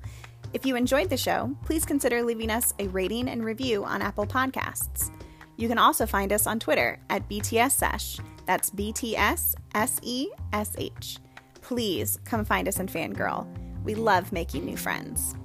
S1: If you enjoyed the show, please consider leaving us a rating and review on Apple Podcasts. You can also find us on Twitter at BTS Sesh. That's BTS S E S H. Please come find us in Fangirl. We love making new friends.